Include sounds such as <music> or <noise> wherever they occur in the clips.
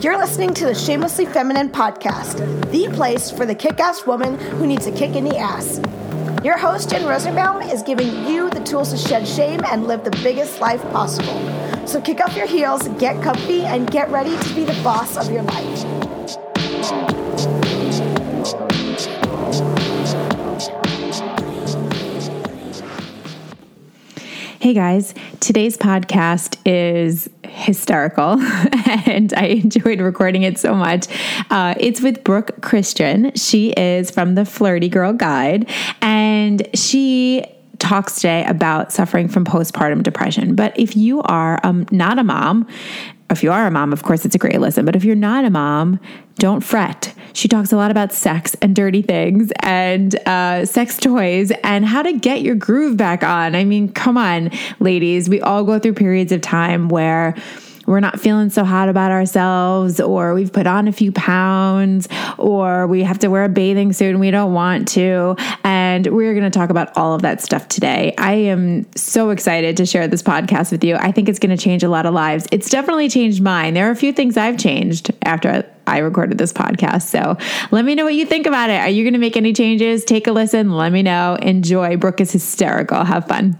You're listening to the Shamelessly Feminine podcast, the place for the kick ass woman who needs a kick in the ass. Your host, Jen Rozenbaum, is giving you the tools to shed shame and live the biggest life possible. So kick up your heels, get comfy, and get ready to be the boss of your life. Hey guys, today's podcast is hysterical <laughs> and I enjoyed recording it so much. Uh, it's with Brooke Christian. She is from the Flirty Girl Guide and she talks today about suffering from postpartum depression. But if you are um, not a mom, if you are a mom, of course, it's a great listen. But if you're not a mom, don't fret. She talks a lot about sex and dirty things and uh, sex toys and how to get your groove back on. I mean, come on, ladies. We all go through periods of time where we're not feeling so hot about ourselves, or we've put on a few pounds, or we have to wear a bathing suit and we don't want to. And we're going to talk about all of that stuff today. I am so excited to share this podcast with you. I think it's going to change a lot of lives. It's definitely changed mine. There are a few things I've changed after I recorded this podcast. So let me know what you think about it. Are you going to make any changes? Take a listen. Let me know. Enjoy. Brooke is hysterical. Have fun.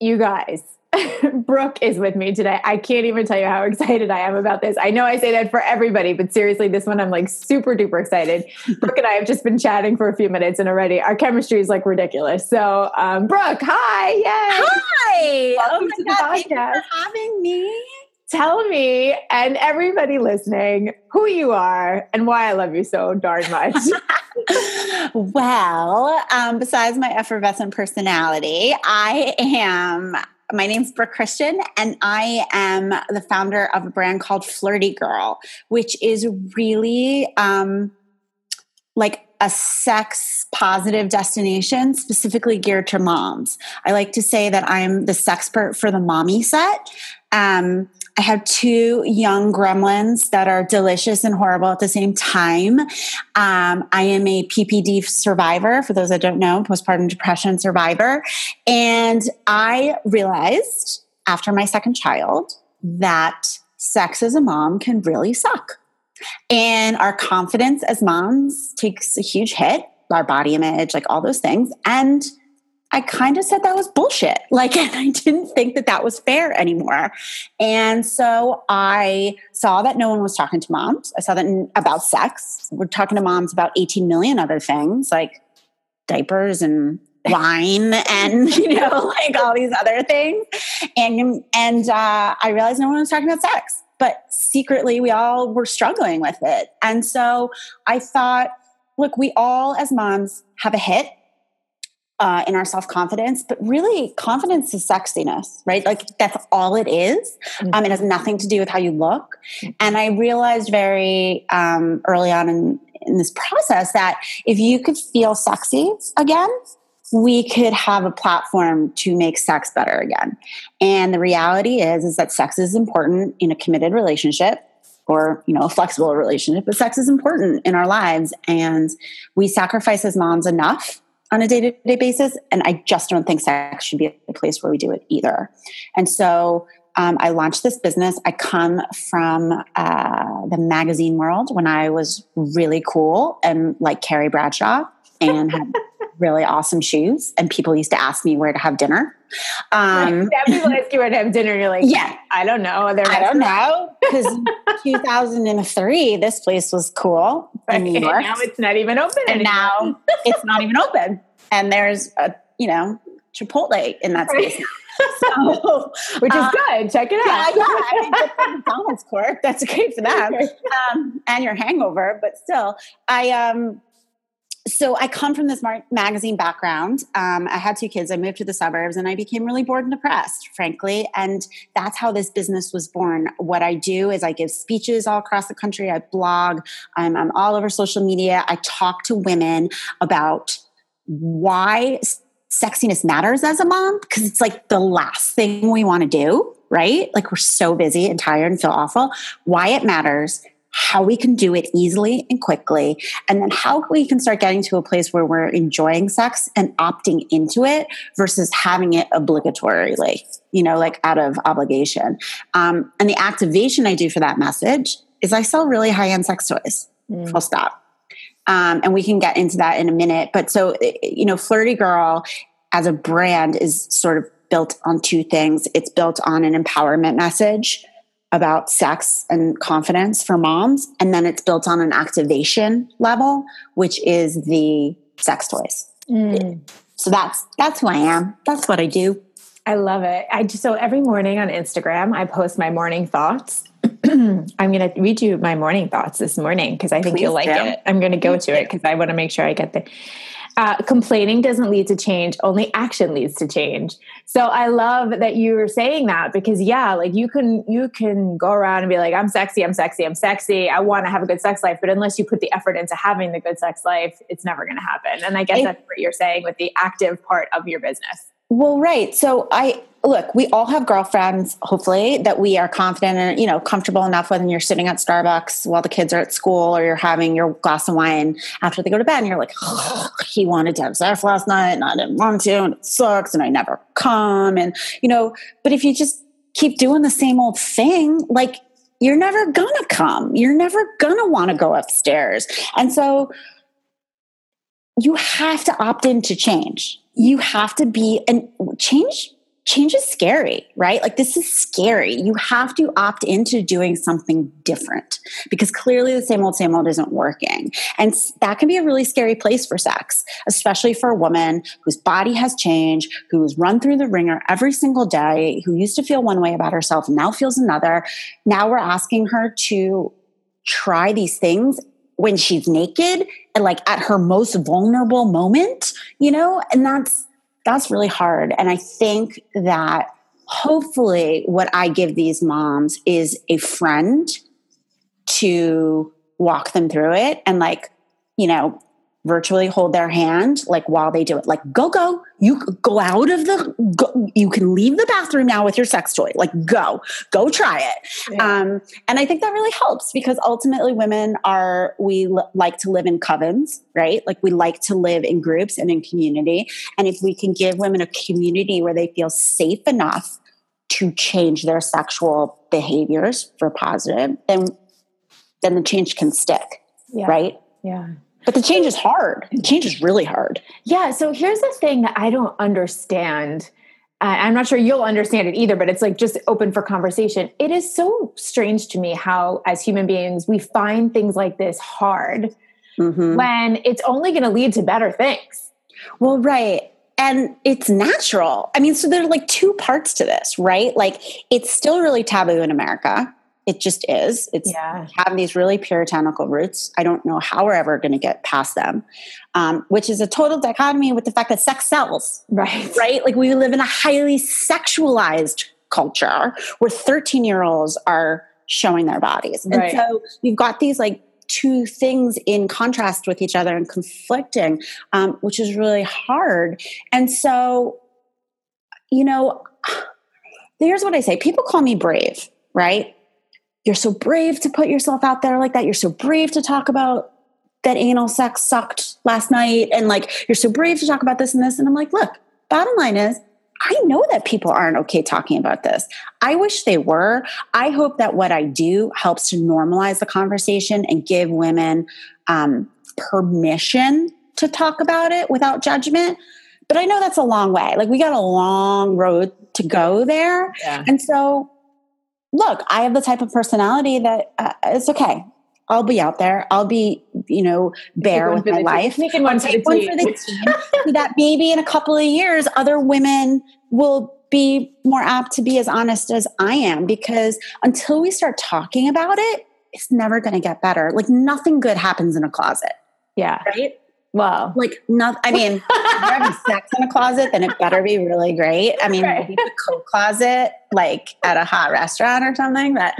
You guys. <laughs> Brooke is with me today. I can't even tell you how excited I am about this. I know I say that for everybody, but seriously, this one I'm like super duper excited. <laughs> Brooke and I have just been chatting for a few minutes and already our chemistry is like ridiculous. So, um, Brooke, hi. Yay. Hi. Welcome oh my God, thank you for having me. Tell me and everybody listening who you are and why I love you so darn much. <laughs> well, um, besides my effervescent personality, I am my name's Brooke Christian, and I am the founder of a brand called Flirty Girl, which is really um, like a sex positive destination specifically geared to moms. I like to say that I'm the sexpert for the mommy set. Um, I have two young gremlins that are delicious and horrible at the same time. Um, I am a PPD survivor, for those that don't know, postpartum depression survivor. And I realized after my second child that sex as a mom can really suck. And our confidence as moms takes a huge hit, our body image, like all those things. And I kind of said that was bullshit. <laughs> Like, and I didn't think that that was fair anymore. And so I saw that no one was talking to moms. I saw that in, about sex. We're talking to moms about 18 million other things like diapers and <laughs> wine and <laughs> you know like all these other things and and uh, i realized no one was talking about sex but secretly we all were struggling with it and so i thought look we all as moms have a hit uh, in our self confidence, but really confidence is sexiness, right? Like that's all it is. Mm-hmm. Um, it has nothing to do with how you look. Mm-hmm. And I realized very um, early on in, in this process that if you could feel sexy again, we could have a platform to make sex better again. And the reality is, is that sex is important in a committed relationship or you know a flexible relationship but sex is important in our lives and we sacrifice as moms enough on a day to day basis. And I just don't think sex should be a place where we do it either. And so um, I launched this business. I come from uh, the magazine world when I was really cool and like Carrie Bradshaw and had <laughs> really awesome shoes. And people used to ask me where to have dinner. Um, people ask you where to have dinner. You're like, yeah, I don't know. I don't know. <laughs> Because 2003, this place was cool in New York. now it's not even open. And anymore. now <laughs> it's not even open. And there's a, you know, Chipotle in that space. <laughs> So, which is uh, good. Check it out. Yeah, yeah. I mean, McDonald's Corp. That's great for them. Um, and your hangover, but still, I um, so I come from this mar- magazine background. Um, I had two kids. I moved to the suburbs and I became really bored and depressed, frankly. And that's how this business was born. What I do is I give speeches all across the country. I blog. I'm, I'm all over social media. I talk to women about why sexiness matters as a mom because it's like the last thing we want to do, right? Like we're so busy and tired and feel awful. Why it matters how we can do it easily and quickly, and then how we can start getting to a place where we're enjoying sex and opting into it versus having it obligatorily, you know, like out of obligation. Um, and the activation I do for that message is I sell really high end sex toys. Mm. Full stop. Um, and we can get into that in a minute. But so, you know, Flirty Girl as a brand is sort of built on two things it's built on an empowerment message about sex and confidence for moms. And then it's built on an activation level, which is the sex toys. Mm. So that's that's who I am. That's what I do. I love it. I just, so every morning on Instagram, I post my morning thoughts. <clears throat> I'm going to read you my morning thoughts this morning because I think Please you'll like do. it. I'm going to go to it because I want to make sure I get the. Uh, complaining doesn't lead to change only action leads to change. So i love that you were saying that because yeah like you can you can go around and be like i'm sexy i'm sexy i'm sexy. I want to have a good sex life. But unless you put the effort into having the good sex life it's never going to happen. And i guess I, that's what you're saying with the active part of your business well, right. So I look, we all have girlfriends, hopefully, that we are confident and, you know, comfortable enough when you're sitting at Starbucks while the kids are at school or you're having your glass of wine after they go to bed and you're like, oh, he wanted to have sex last night and I didn't want to and it sucks and I never come. And, you know, but if you just keep doing the same old thing, like you're never gonna come. You're never gonna want to go upstairs. And so you have to opt in to change you have to be and change change is scary, right? Like this is scary. You have to opt into doing something different because clearly the same old, same old isn't working. And that can be a really scary place for sex, especially for a woman whose body has changed, who's run through the wringer every single day, who used to feel one way about herself now feels another. Now we're asking her to try these things when she's naked and like at her most vulnerable moment, you know, and that's that's really hard. And I think that hopefully what I give these moms is a friend to walk them through it and like, you know, virtually hold their hand like while they do it. Like go go. You go out of the go, you can leave the bathroom now with your sex toy. Like go go try it. Yeah. um, and i think that really helps because ultimately women are we l- like to live in covens right? Like we like to live in groups and in community. And if we can give women a community where they feel safe enough to change their sexual behaviors for positive then then the change can stick yeah. right? Yeah but the change is hard. The change is really hard. Yeah. So here's the thing that I don't understand. Uh, I'm not sure you'll understand it either, but it's like just open for conversation. It is so strange to me how, as human beings, we find things like this hard mm-hmm. when it's only going to lead to better things. Well, right. And it's natural. I mean, so there are like two parts to this, right? Like, it's still really taboo in America it just is. It's yeah. having these really puritanical roots. I don't know how we're ever going to get past them, um, which is a total dichotomy with the fact that sex sells. Right. Right. Like we live in a highly sexualized culture where 13 year olds are showing their bodies. And right. so you've got these like two things in contrast with each other and conflicting, um, which is really hard. And so, you know, <sighs> here's what I say people call me brave, right? You're so brave to put yourself out there like that. You're so brave to talk about that anal sex sucked last night. And like, you're so brave to talk about this and this. And I'm like, look, bottom line is, I know that people aren't okay talking about this. I wish they were. I hope that what I do helps to normalize the conversation and give women um, permission to talk about it without judgment. But I know that's a long way. Like, we got a long road to go there. Yeah. And so look, I have the type of personality that uh, it's okay. I'll be out there. I'll be, you know, bare with my life. Making one, take one for the <laughs> team. that maybe in a couple of years, other women will be more apt to be as honest as I am. Because until we start talking about it, it's never going to get better. Like nothing good happens in a closet. Yeah. Right. Wow. Like not I mean, if you're having sex in a closet, then it better be really great. I mean, right. maybe the coat closet, like at a hot restaurant or something, but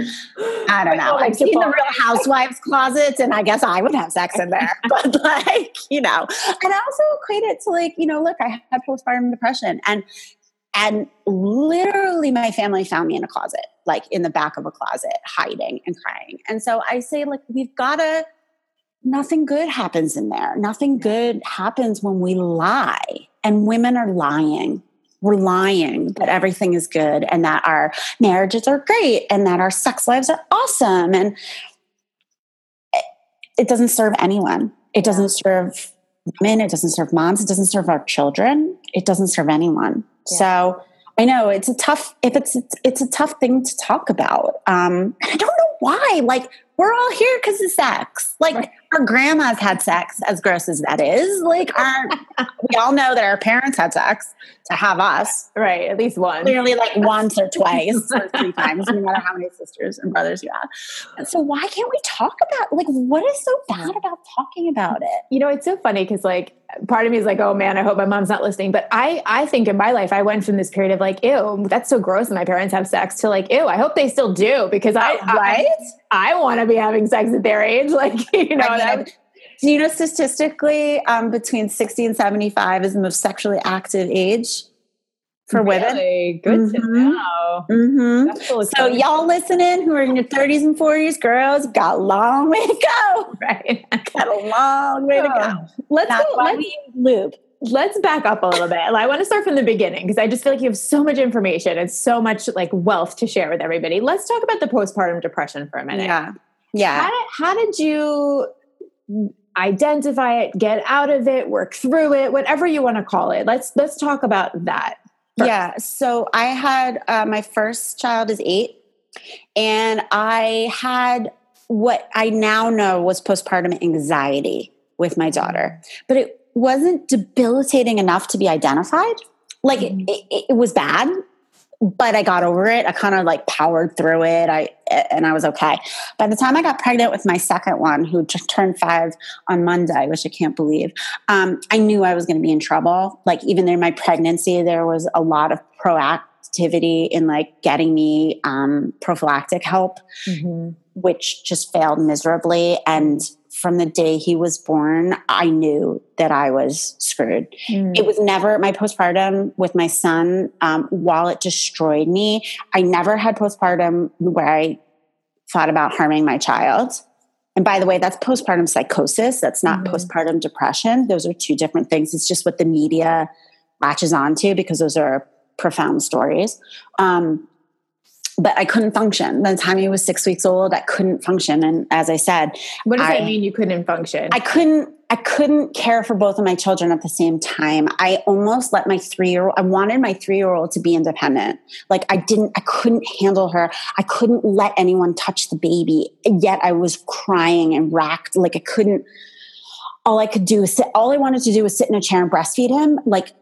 I don't know. Oh, I've seen the real housewives closets and I guess I would have sex in there. <laughs> But like, you know. And I also equate it to like, you know, look, I had postpartum depression and and literally my family found me in a closet, like in the back of a closet, hiding and crying. And so I say, like, we've gotta nothing good happens in there. Nothing good happens when we lie. And women are lying. We're lying that everything is good and that our marriages are great and that our sex lives are awesome. And it doesn't serve anyone. It doesn't serve women. It doesn't serve moms. It doesn't serve our children. It doesn't serve anyone. Yeah. So I know it's a tough if it's, it's it's a tough thing to talk about. Um, <laughs> I don't know why. Like we're all here because of sex. Like right. our grandmas had sex, as gross as that is. Like our, <laughs> we all know that our parents had sex to have us. Right, at least one. Clearly, like <laughs> once or twice or three times, no matter how many sisters and brothers you have. And so, why can't we talk about like what is so bad about talking about it? You know, it's so funny because like part of me is like, oh man, I hope my mom's not listening. But I, I think in my life, I went from this period of like, ew, that's so gross. And my parents have sex to like, ew, I hope they still do because I, right. I, I want to be having sex at their age. <laughs> Like, you know, right. do you know statistically um, between 60 and 75 is the most sexually active age for really? women? Good mm-hmm. to know. Mm-hmm. So, y'all listening who are in your 30s and 40s, girls, got a long way to go. <laughs> Right. got a long way to go. Let's That's go. Let's loop let's back up a little bit. I want to start from the beginning because I just feel like you have so much information and so much like wealth to share with everybody. Let's talk about the postpartum depression for a minute. Yeah. Yeah. How did, how did you identify it, get out of it, work through it, whatever you want to call it? Let's let's talk about that. First. Yeah. So I had uh, my first child is eight, and I had what I now know was postpartum anxiety with my daughter, but it wasn't debilitating enough to be identified. Like mm-hmm. it, it, it was bad, but I got over it. I kind of like powered through it. I and I was okay. By the time I got pregnant with my second one, who just turned five on Monday, which I can't believe, um, I knew I was going to be in trouble. Like even in my pregnancy, there was a lot of proactivity in like getting me um, prophylactic help, mm-hmm. which just failed miserably. And from the day he was born, I knew that I was screwed. Mm. It was never my postpartum with my son. Um, while it destroyed me, I never had postpartum where I thought about harming my child. And by the way, that's postpartum psychosis. That's not mm. postpartum depression. Those are two different things. It's just what the media latches onto because those are profound stories. Um, but I couldn't function. By the time he was six weeks old, I couldn't function. And as I said, what does I, that mean? You couldn't function? I couldn't. I couldn't care for both of my children at the same time. I almost let my three year old. I wanted my three year old to be independent. Like I didn't. I couldn't handle her. I couldn't let anyone touch the baby. Yet I was crying and racked. Like I couldn't. All I could do was sit. All I wanted to do was sit in a chair and breastfeed him. Like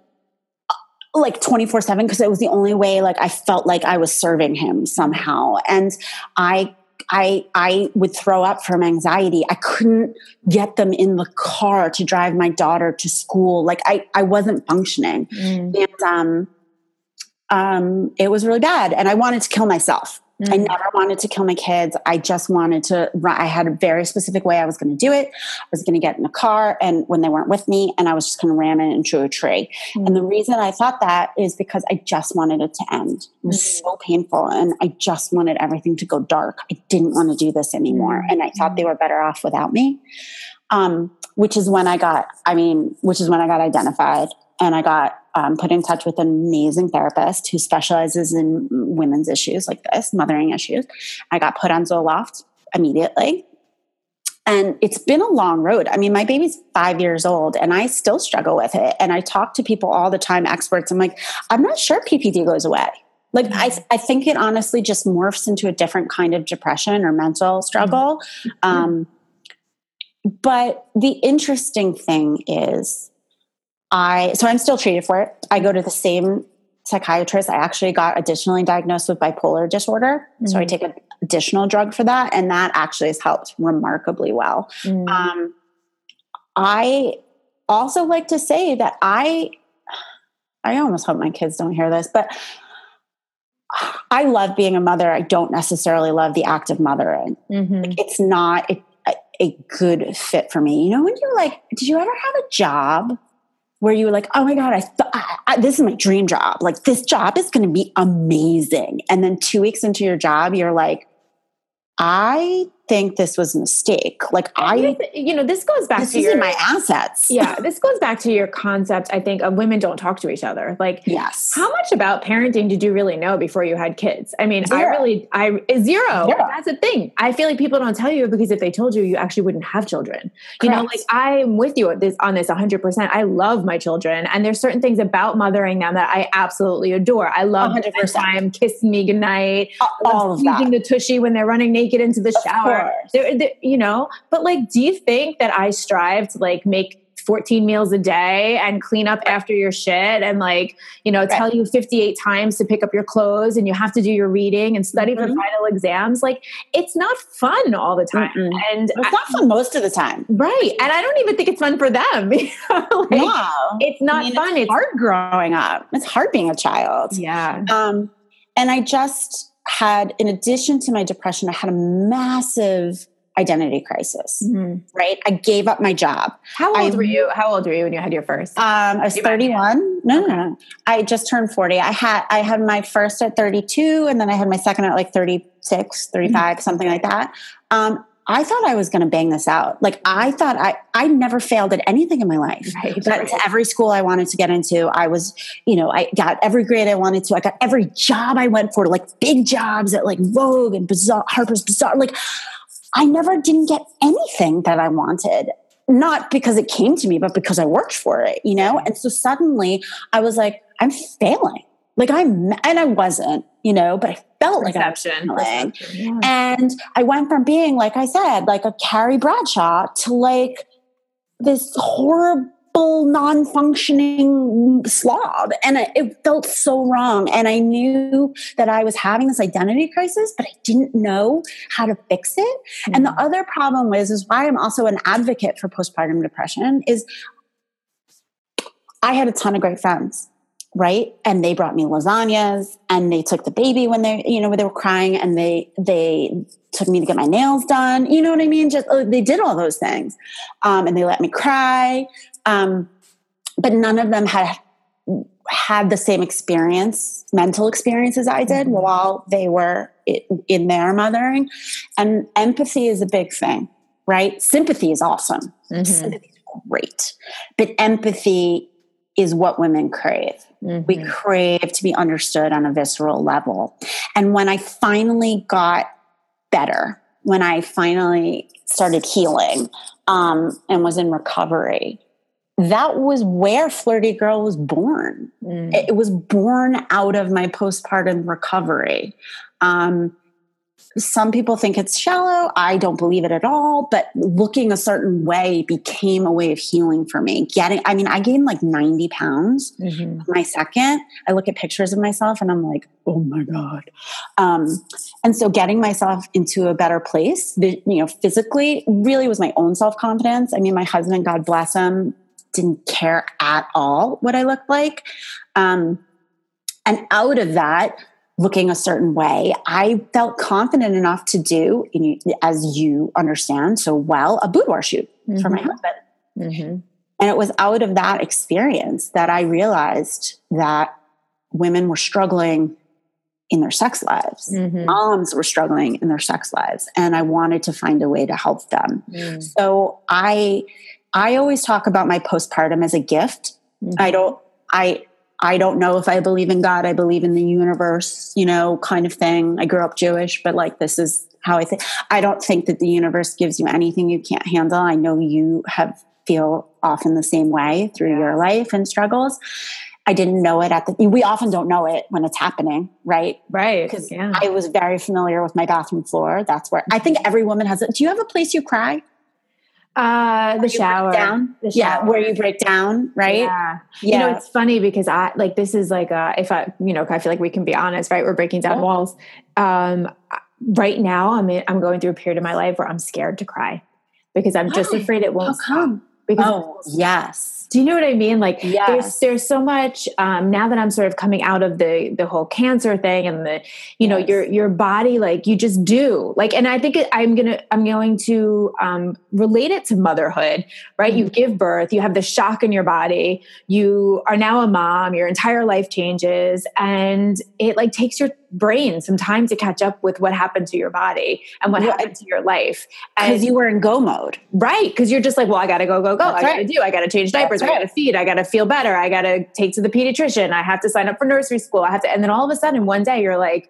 like 24 7 because it was the only way like I felt like I was serving him somehow. And I I I would throw up from anxiety. I couldn't get them in the car to drive my daughter to school. Like I I wasn't functioning. Mm. And um um it was really bad and I wanted to kill myself. Mm-hmm. I never wanted to kill my kids. I just wanted to, run. I had a very specific way I was going to do it. I was going to get in a car and when they weren't with me, and I was just going to ram it into a tree. Mm-hmm. And the reason I thought that is because I just wanted it to end. It was mm-hmm. so painful. And I just wanted everything to go dark. I didn't want to do this anymore. And I thought they were better off without me. Um, which is when I got, I mean, which is when I got identified and I got um, put in touch with an amazing therapist who specializes in women's issues like this, mothering issues. I got put on Zoloft immediately. And it's been a long road. I mean, my baby's five years old and I still struggle with it. And I talk to people all the time, experts. I'm like, I'm not sure PPD goes away. Like, I, I think it honestly just morphs into a different kind of depression or mental struggle. Mm-hmm. Um, but the interesting thing is, I so I'm still treated for it. I go to the same psychiatrist. I actually got additionally diagnosed with bipolar disorder. Mm-hmm. So I mm. take an additional drug for that, and that actually has helped remarkably well. Mm-hmm. Um, I also like to say that I I almost hope my kids don't hear this, but I love being a mother. I don't necessarily love the act of mothering. Mm-hmm. Like it's not a, a good fit for me. You know, when you're like, did you ever have a job where you were like, oh my God, I, th- I, I this is my dream job. Like, this job is going to be amazing. And then two weeks into your job, you're like, I think this was a mistake. Like I, you know, this goes back this to your, my assets. yeah, <laughs> this goes back to your concept. I think of women don't talk to each other. Like, Yes. how much about parenting did you really know before you had kids? I mean, I really, I zero. Zero. That's a thing. I feel like people don't tell you because if they told you, you actually wouldn't have children. You know, like I'm with you on this on this 100. percent I love my children, and there's certain things about mothering them that I absolutely adore. I love 100%. time, kiss me goodnight, all of that. the tushy when they're running naked into the shower. Course. They're- they're- you know, but like, do you think that I strive to like make 14 meals a day and clean up after your shit and like, you know, tell you 58 times to pick up your clothes and you have to do your reading and study for Mhm. final exams? Like, it's not fun all the time. Mm-mm. And It's not fun most of the time. right. And I don't even think it's fun for them. <laughs> you know, like, no. It's not I mean, fun. It's hard growing up. It's hard being a child. Yeah. Um, and I just had, in addition to my depression, I had a massive identity crisis. Mhm. Right? I gave up my job. How old I- were you? How old were you when you had your first? Um, I was 31. No, no, no. I just turned 40. I had I had my first at 32 and then I had my second at like 36, 35, something like that. Um, I thought I was going to bang this out. Like I thought I I never failed at anything in my life. Right, Got right. every school I wanted to get into. I was, you know, I got every grade I wanted to. I got every job I went for, like big jobs at like Vogue and Bazaar, Harper's Bazaar. Like I never didn't get anything that I wanted. Not because it came to me, but because I worked for it, you know? And so suddenly I was like, I'm failing. Like I'm, and I wasn't, you know, but I felt like I was Perception. Perception, yeah. And I went from being, like I said, like a Carrie Bradshaw to like this horrible, non functioning slob. And it, it felt so wrong. And I knew that I was having this identity crisis, but I didn't know how to fix it. And the mm-hmm. other problem was, is why I'm also an advocate for postpartum depression is I had a ton of great friends right? And they brought me lasagnas and they took the baby when they you know when they were crying and they they took me to get my nails done. You know what i mean? Just oh, they did all those things. Um, and they let me cry. Um, but none of them had had the same experience mental experience as i did while they were in their mothering. And empathy is a big thing right? Sympathy is awesome. Mhm. sympathy is great. But empathy is what women crave we Mhm. crave to be understood on a visceral level. And when I finally got better, when I finally started healing um, and was in recovery, that was where Flirty Girl was born. Mm. It, it was born out of my postpartum recovery. Um, some people think it's shallow. I don't believe it at all. But looking a certain way became a way of healing for me. Getting, I mean, I gained like 90 pounds Mhm. my second i look at pictures of myself and i'm like oh my god um, and so getting myself into a better place you know physically really was my own self-confidence i mean my husband god bless him didn't care at all what i looked like um, and out of that looking a certain way i felt confident enough to do as you understand so well a boudoir shoot for my Mhm. husband Mhm. and it was out of that experience that I realized that women were struggling in their sex lives. Mhm. Moms were struggling in their sex lives. And I wanted to find a way to help them. Mm. So I I always talk about my postpartum as a gift. Mhm. I don't I I don't know if I believe in God. I believe in the universe, you know, kind of thing. I grew up Jewish, but like this is how I think. I don't think that the universe gives you anything you can't handle. I know you have feel often the same way through your life and struggles. I didn't know it at the we often don't know it when it's happening, right? Right. Because Yeah. I was very familiar with my bathroom floor. That's where I think every woman has it. Do you have a place you cry? Uh, the Where you break shower. down? The Yeah, shower. where you break down, right? Yeah. Yeah. You know, it's funny because I like this is like uh if I you know I feel like we can be honest, right? We're breaking down Yeah. walls. Um, right now, I'm in, I'm going through a period of my life where I'm scared to cry because I'm just afraid it won't come? Because Oh, yes. Do you know what I mean? Like Yes. there's there's so much um, now that I'm sort of coming out of the the whole cancer thing and the you know your your body like you just do like and I think I'm gonna I'm going to um, relate it to motherhood right you Mhm. give birth you have the shock in your body you are now a mom your entire life changes and it like takes your brain some time to catch up with what happened to your body and what Yeah, happened to your life. Because you were in go mode. right, because you're just like, well, I gotta go, go, go. That's I gotta right. do. I gotta change diapers. That's I gotta feed. I gotta feel better. I gotta take to the pediatrician. I have to sign up for nursery school. I have to, and then all of a sudden, one day, you're like,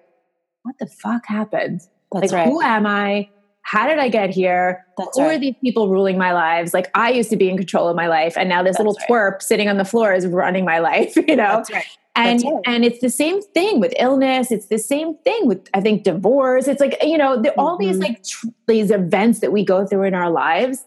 what the fuck happened? That's like, right. who am I? How did I get here? That's Who are these people ruling my lives? Like I used to be in control of my life, and now this That's little right. twerp sitting on the floor is running my <laughs> life. You know, That's right. And right. and it's the same thing with illness. It's the same thing with I think divorce. It's like you know the, all these Mhm. like tr- these events that we go through in our lives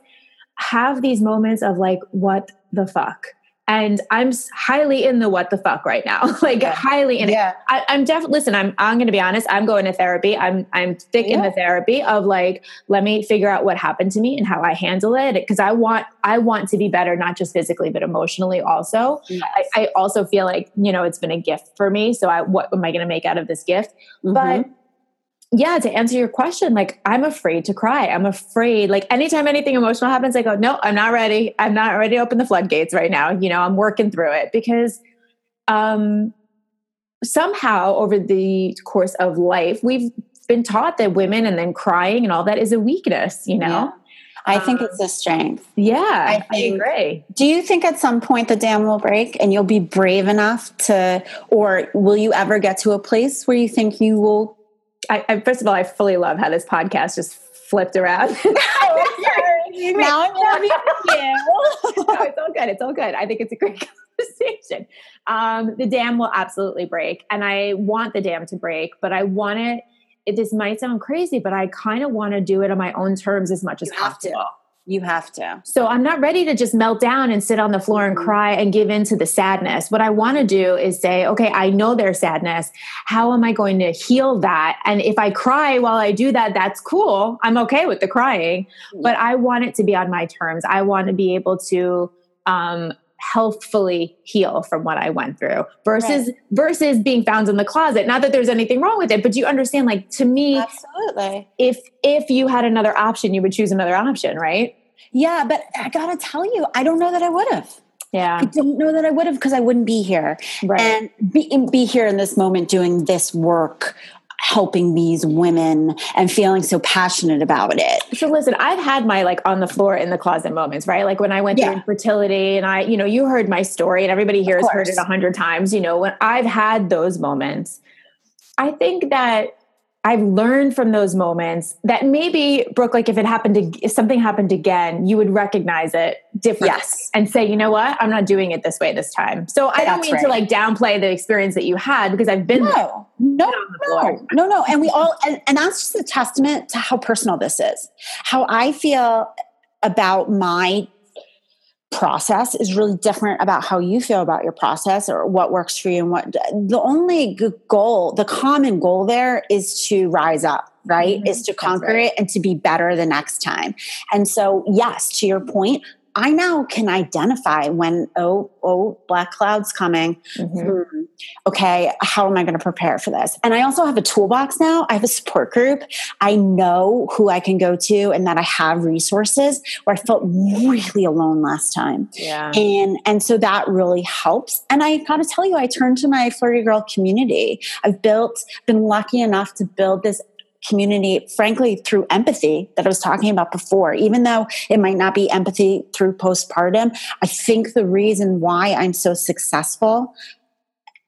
have these moments of like what the fuck. And I'm highly in the what the fuck right now, <laughs> like Yeah. highly in it. Yeah. I, I'm definitely listen. I'm I'm going to be honest. I'm going to therapy. I'm I'm thick in the therapy of like let me figure out what happened to me and how I handle it because I want I want to be better, not just physically but emotionally also. Yes. I, I also feel like you know it's been a gift for me. So I what am I going to make out of this gift? Mhm. But yeah, to answer your question, like I'm afraid to cry. I'm afraid, like anytime anything emotional happens, I go, no, I'm not ready. I'm not ready to open the floodgates right now. You know, I'm working through it because um somehow over the course of life, we've been taught that women and then crying and all that is a weakness, you know? Yeah. I think Um, it's a strength. Yeah, I I, agree. Do you think at some point the dam will break and you'll be brave enough to, or will you ever get to a place where you think you will? I, I, first of all, I fully love how this podcast just flipped around. <laughs> <laughs> now I'm gonna you. <laughs> no, it's all good. It's all good. I think it's a great conversation. Um, the dam will absolutely break, and I want the dam to break, but I want it. It this might sound crazy, but I kind of want to do it on my own terms as much as You have to. You have to. So I'm not ready to just melt down and sit on the floor and Mhm. cry and give in to the sadness. What I want to do is say, okay, I know there's sadness. How am I going to heal that? And if I cry while I do that, that's cool. I'm okay with the crying, but I want it to be on my terms. I want to be able to um, healthfully heal from what I went through versus versus being found in the closet. Not that there's anything wrong with it, but you understand like to me Absolutely. if if you had another option, you would choose another option, right? Yeah, but I gotta tell you, I don't know that I would have. Yeah. I don't know that I would have because I wouldn't be here Right. and be, be here in this moment doing this work, helping these women and feeling so passionate about it. So listen, I've had my like on the floor in the closet moments, right? Like when I went Yeah. through infertility and I, you know, you heard my story and everybody here has heard it a hundred times, you know, when I've had those moments, I think that I've learned from those moments that maybe Brooke, like if it happened to, if something happened again, you would recognize it differently Yes. and say, you know what, I'm not doing it this way this time. So I don't That's mean to like downplay the experience that you had because I've been there. No, no, on the floor. no, no, no. And we all, and, and that's just a testament to how personal this is. How I feel about my process is really different about how you feel about your process or what works for you and what the only goal the common goal there is to rise up right Mhm. is to conquer right. it and to be better the next time and so yes to your point i now can identify when oh oh black clouds coming Mhm. Okay how am i going to prepare for this? And i also have a toolbox now. I have a support group. I know who i can go to and that i have resources where i felt really alone last time. Yeah. and and so that really helps. And i gotta tell you i turned to my flirty girl community. I've built been lucky enough to build this community frankly through empathy that i was talking about before. Even though it might not be empathy through postpartum i think the reason why i'm so successful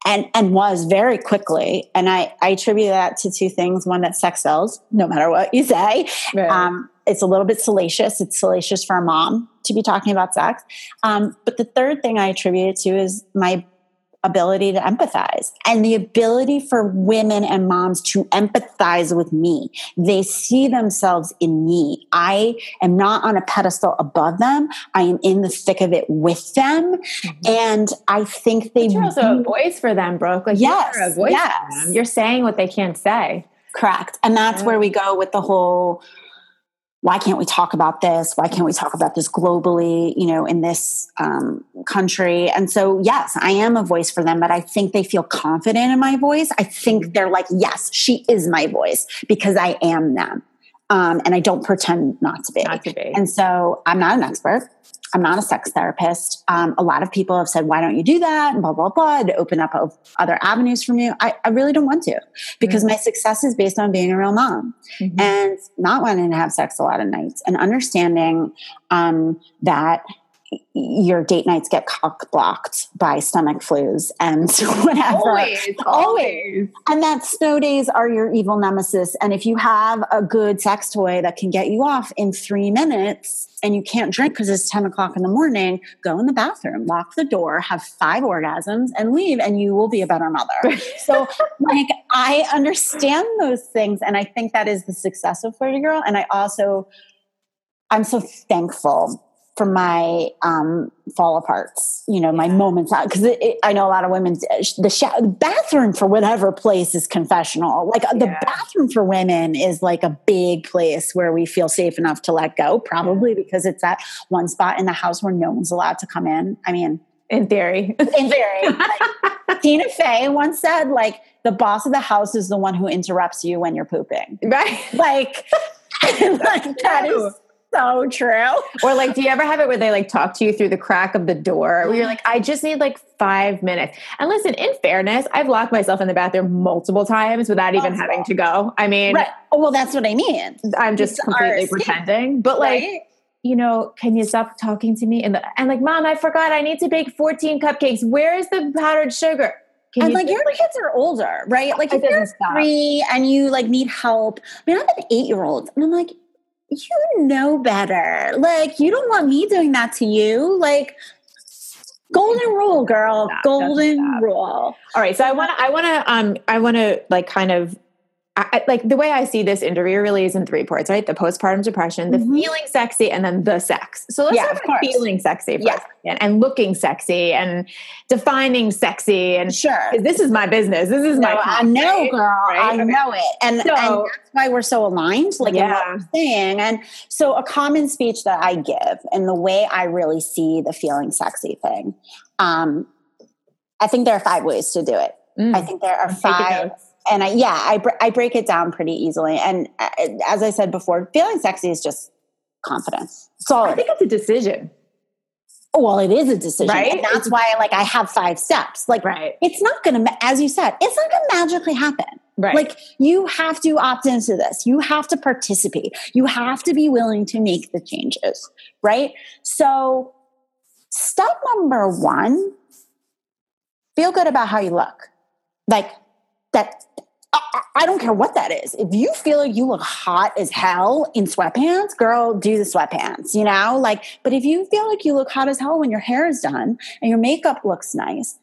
and and was very quickly and i i attribute that to two things one that sex sells no matter what you say Right. um, it's a little bit salacious. It's salacious for a mom to be talking about sex. Um, but the third thing I attribute it to is my ability to empathize and the ability for women and moms to empathize with me. They see themselves in me. I am not on a pedestal above them. I am in the thick of it with them. Mm-hmm. And I think they But you're also a voice for them, Brooke. Like Yes, you're a voice yes. for them. You're saying what they can't say. Correct. And that's Yeah. where we go with the whole why can't we talk about this? Why can't we talk about this globally, you know, in this um, country? And so, yes, I am a voice for them, but I think they feel confident in my voice. I think they're like, yes, she is my voice because I am them. Um, and I don't pretend not to be. Not to be. And so I'm not an expert. I'm not a sex therapist. Um, a lot of people have said, why don't you do that? And blah, blah, blah, to open up other avenues from you. I, I really don't want to because mm-hmm. my success is based on being a real mom mm-hmm. and not wanting to have sex a lot of nights and understanding um, that your date nights get cock blocked by stomach flus and <laughs> whatever. Always, always. And that snow days are your evil nemesis. And if you have a good sex toy that can get you off in three minutes and you can't drink because it's 10 o'clock in the morning, go in the bathroom, lock the door, have five orgasms and leave, and you will be a better mother. <laughs> so, like, I understand those things. And I think that is the success of Flirty Girl. And I also, I'm so thankful for my um, fall aparts, you know, my moments out. Cause it, it, I know a lot of women, the, the bathroom for whatever place is confessional. Like uh, the bathroom for women is like a big place where we feel safe enough to let go, probably yeah. because it's that one spot in the house where no one's allowed to come in. I mean, in theory, in theory, <laughs> like, Tina Fey once said, like, the boss of the house is the one who interrupts you when you're pooping. Right. Like, <laughs> like that is so true. Or like, do you ever have it where they like talk to you through the crack of the door where you're mm. like, I just need like five minutes? And listen, in fairness, I've locked myself in the bathroom multiple times without even having to go. I mean, right. oh, well, that's what I mean. I'm just it's completely pretending. But like, right? you know, can you stop talking to me? And, the, and like, mom, I forgot I need to bake 14 cupcakes. Where is the powdered sugar? Can and you like your like, kids are older, right? Like if you're stop. three and you like need help. I mean, I have an eight year old, and I'm like, you know better. Like, you don't want me doing that to you. Like, golden rule, girl. Stop, golden rule. All right. So I want to, I want to, um, I want to like kind of I, like the way I see this interview really is in three parts, right? The postpartum depression, the mm-hmm. feeling sexy, and then the sex. So let's yeah, start with feeling sexy first yeah. and looking sexy and defining sexy. And sure, this is my business. This is no, my. I know, girl. Right? I okay. know it, and, so, and that's why we're so aligned. Like yeah. what we're saying, and so a common speech that I give, and the way I really see the feeling sexy thing, um, I think there are five ways to do it. Mm. I think there are five and I, yeah, I, br- I break it down pretty easily. And uh, as I said before, feeling sexy is just confidence. So I think it's a decision. Well, it is a decision. Right? And that's why like I have five steps. Like right. it's not gonna as you said, it's not gonna magically happen. Right. Like you have to opt into this. You have to participate. You have to be willing to make the changes. Right. So step number one, feel good about how you look. Like that I don't care what that is. If you feel you look hot as hell in sweatpants, girl, do the sweatpants, you know? Like, but if you feel like you look hot as hell when your hair is done and your makeup looks nice,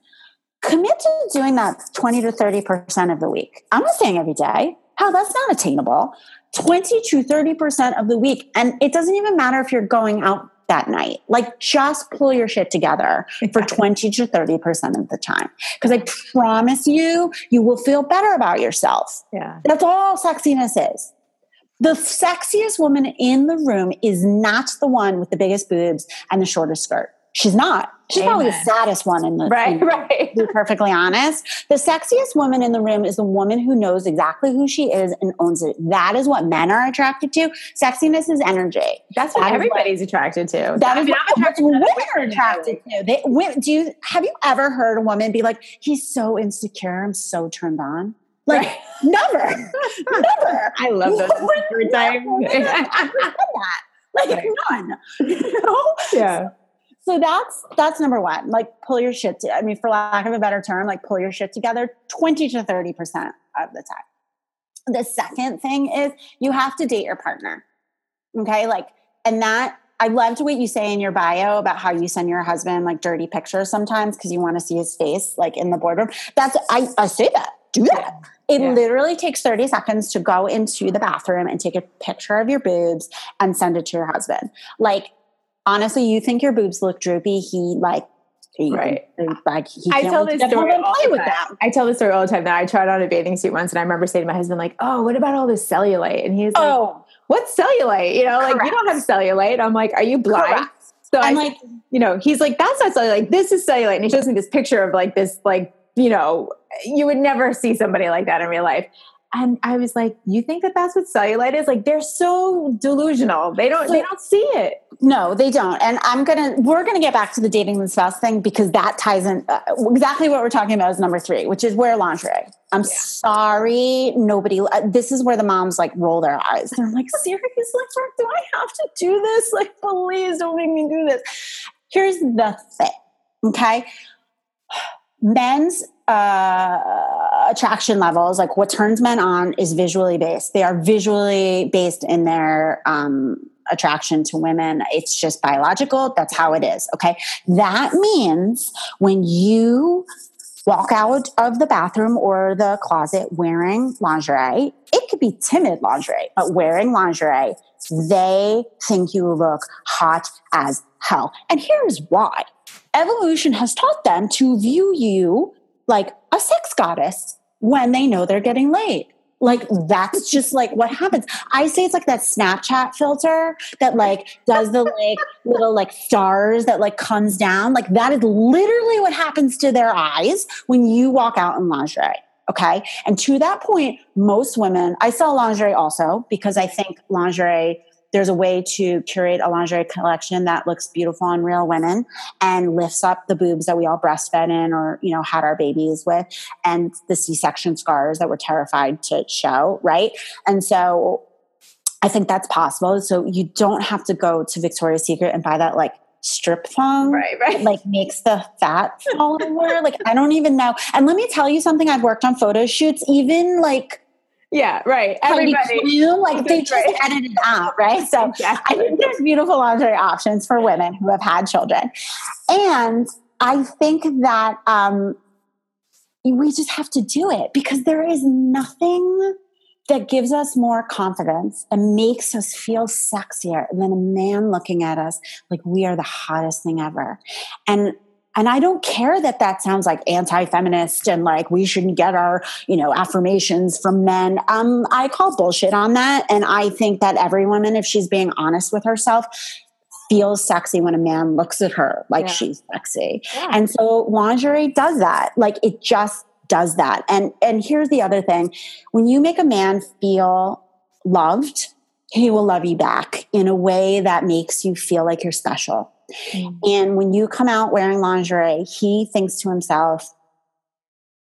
commit to doing that 20 to 30% of the week. I'm not saying every day. Hell, that's not attainable. 20 to 30% of the week. And it doesn't even matter if you're going out that night. Like just pull your shit together for 20 to 30% of the time. Because I promise you, you will feel better about yourself. Yeah. That's all sexiness is. The sexiest woman in the room is not the one with the biggest boobs and the shortest skirt. She's not. She's Amen. probably the saddest one in the room. right. In, right. To be perfectly honest, the sexiest woman in the room is the woman who knows exactly who she is and owns it. That is what men are attracted to. Sexiness is energy. That's what that everybody's what, attracted to. That I mean, is what, women are attracted to. They, do you have you ever heard a woman be like, "He's so insecure. I'm so turned on." Like right. <laughs> never, never. <laughs> I love those insecure times. Like none. <laughs> You know? Yeah so that's that's number one like pull your shit to, i mean for lack of a better term like pull your shit together 20 to 30% of the time. The second thing is you have to date your partner okay? Like and that i loved what you say in your bio about how you send your husband like dirty pictures sometimes because you want to see his face like in the boardroom. That's i, I say that do that. It yeah. literally takes 30 seconds to go into the bathroom and take a picture of your boobs and send it to your husband. Like honestly, you think your boobs look droopy. He like right. Like he I tell this story all the time. I tell this story all the time that I tried on a bathing suit once, and I remember saying to my husband, like, "Oh, what about all this cellulite?" And he's like, "Oh, what's cellulite? You know, Correct. like you don't have cellulite." I'm like, "Are you blind?" Correct. So I'm I, like, you know, he's like, "That's not cellulite. This is cellulite," and he shows me this picture of like this, like you know, you would never see somebody like that in real life. And I was like, "You think that that's what cellulite is? Like, they're so delusional. They don't. So, they don't see it. No, they don't. And I'm gonna. We're gonna get back to the dating the spouse thing because that ties in uh, exactly what we're talking about is number three, which is wear lingerie. I'm yeah. sorry, nobody. Uh, this is where the moms like roll their eyes. I'm like, <laughs> seriously, do I have to do this? Like, please don't make me do this. Here's the thing. Okay, men's uh, attraction levels, like what turns men on, is visually based. They are visually based in their um, attraction to women. It's just biological. That's how it is. Okay. That means when you walk out of the bathroom or the closet wearing lingerie, it could be timid lingerie, but wearing lingerie, they think you look hot as hell. And here's why evolution has taught them to view you like a sex goddess when they know they're getting laid. Like that's just like what happens. I say it's like that Snapchat filter that like does the like little like stars that like comes down. Like that is literally what happens to their eyes when you walk out in lingerie. Okay. And to that point, most women, I sell lingerie also because I think lingerie there's a way to curate a lingerie collection that looks beautiful on real women and lifts up the boobs that we all breastfed in or you know had our babies with and the c-section scars that we're terrified to show right? And so i think that's possible. So you don't have to go to victoria's secret and buy that like strip thong right right. like makes the fat fall over like i don't even know. And let me tell you something. I've worked on photo shoots even like yeah, right. Everybody. like <laughs> they just right. edit it out, right? So exactly. I think there's beautiful lingerie options for women who have had children. And I think that um, we just have to do it because there is nothing that gives us more confidence and makes us feel sexier than a man looking at us like we are the hottest thing ever. And and I don't care that that sounds like anti-feminist and like we shouldn't get our, you know, affirmations from men. Um, I call bullshit on that. And I think that every woman, if she's being honest with herself, feels sexy when a man looks at her like yeah. she's sexy. Yeah. And so lingerie does that. Like it just does that. And and here's the other thing. When you make a man feel loved, he will love you back in a way that makes you feel like you're special. Mm. And when you come out wearing lingerie, he thinks to himself,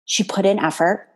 she put in effort.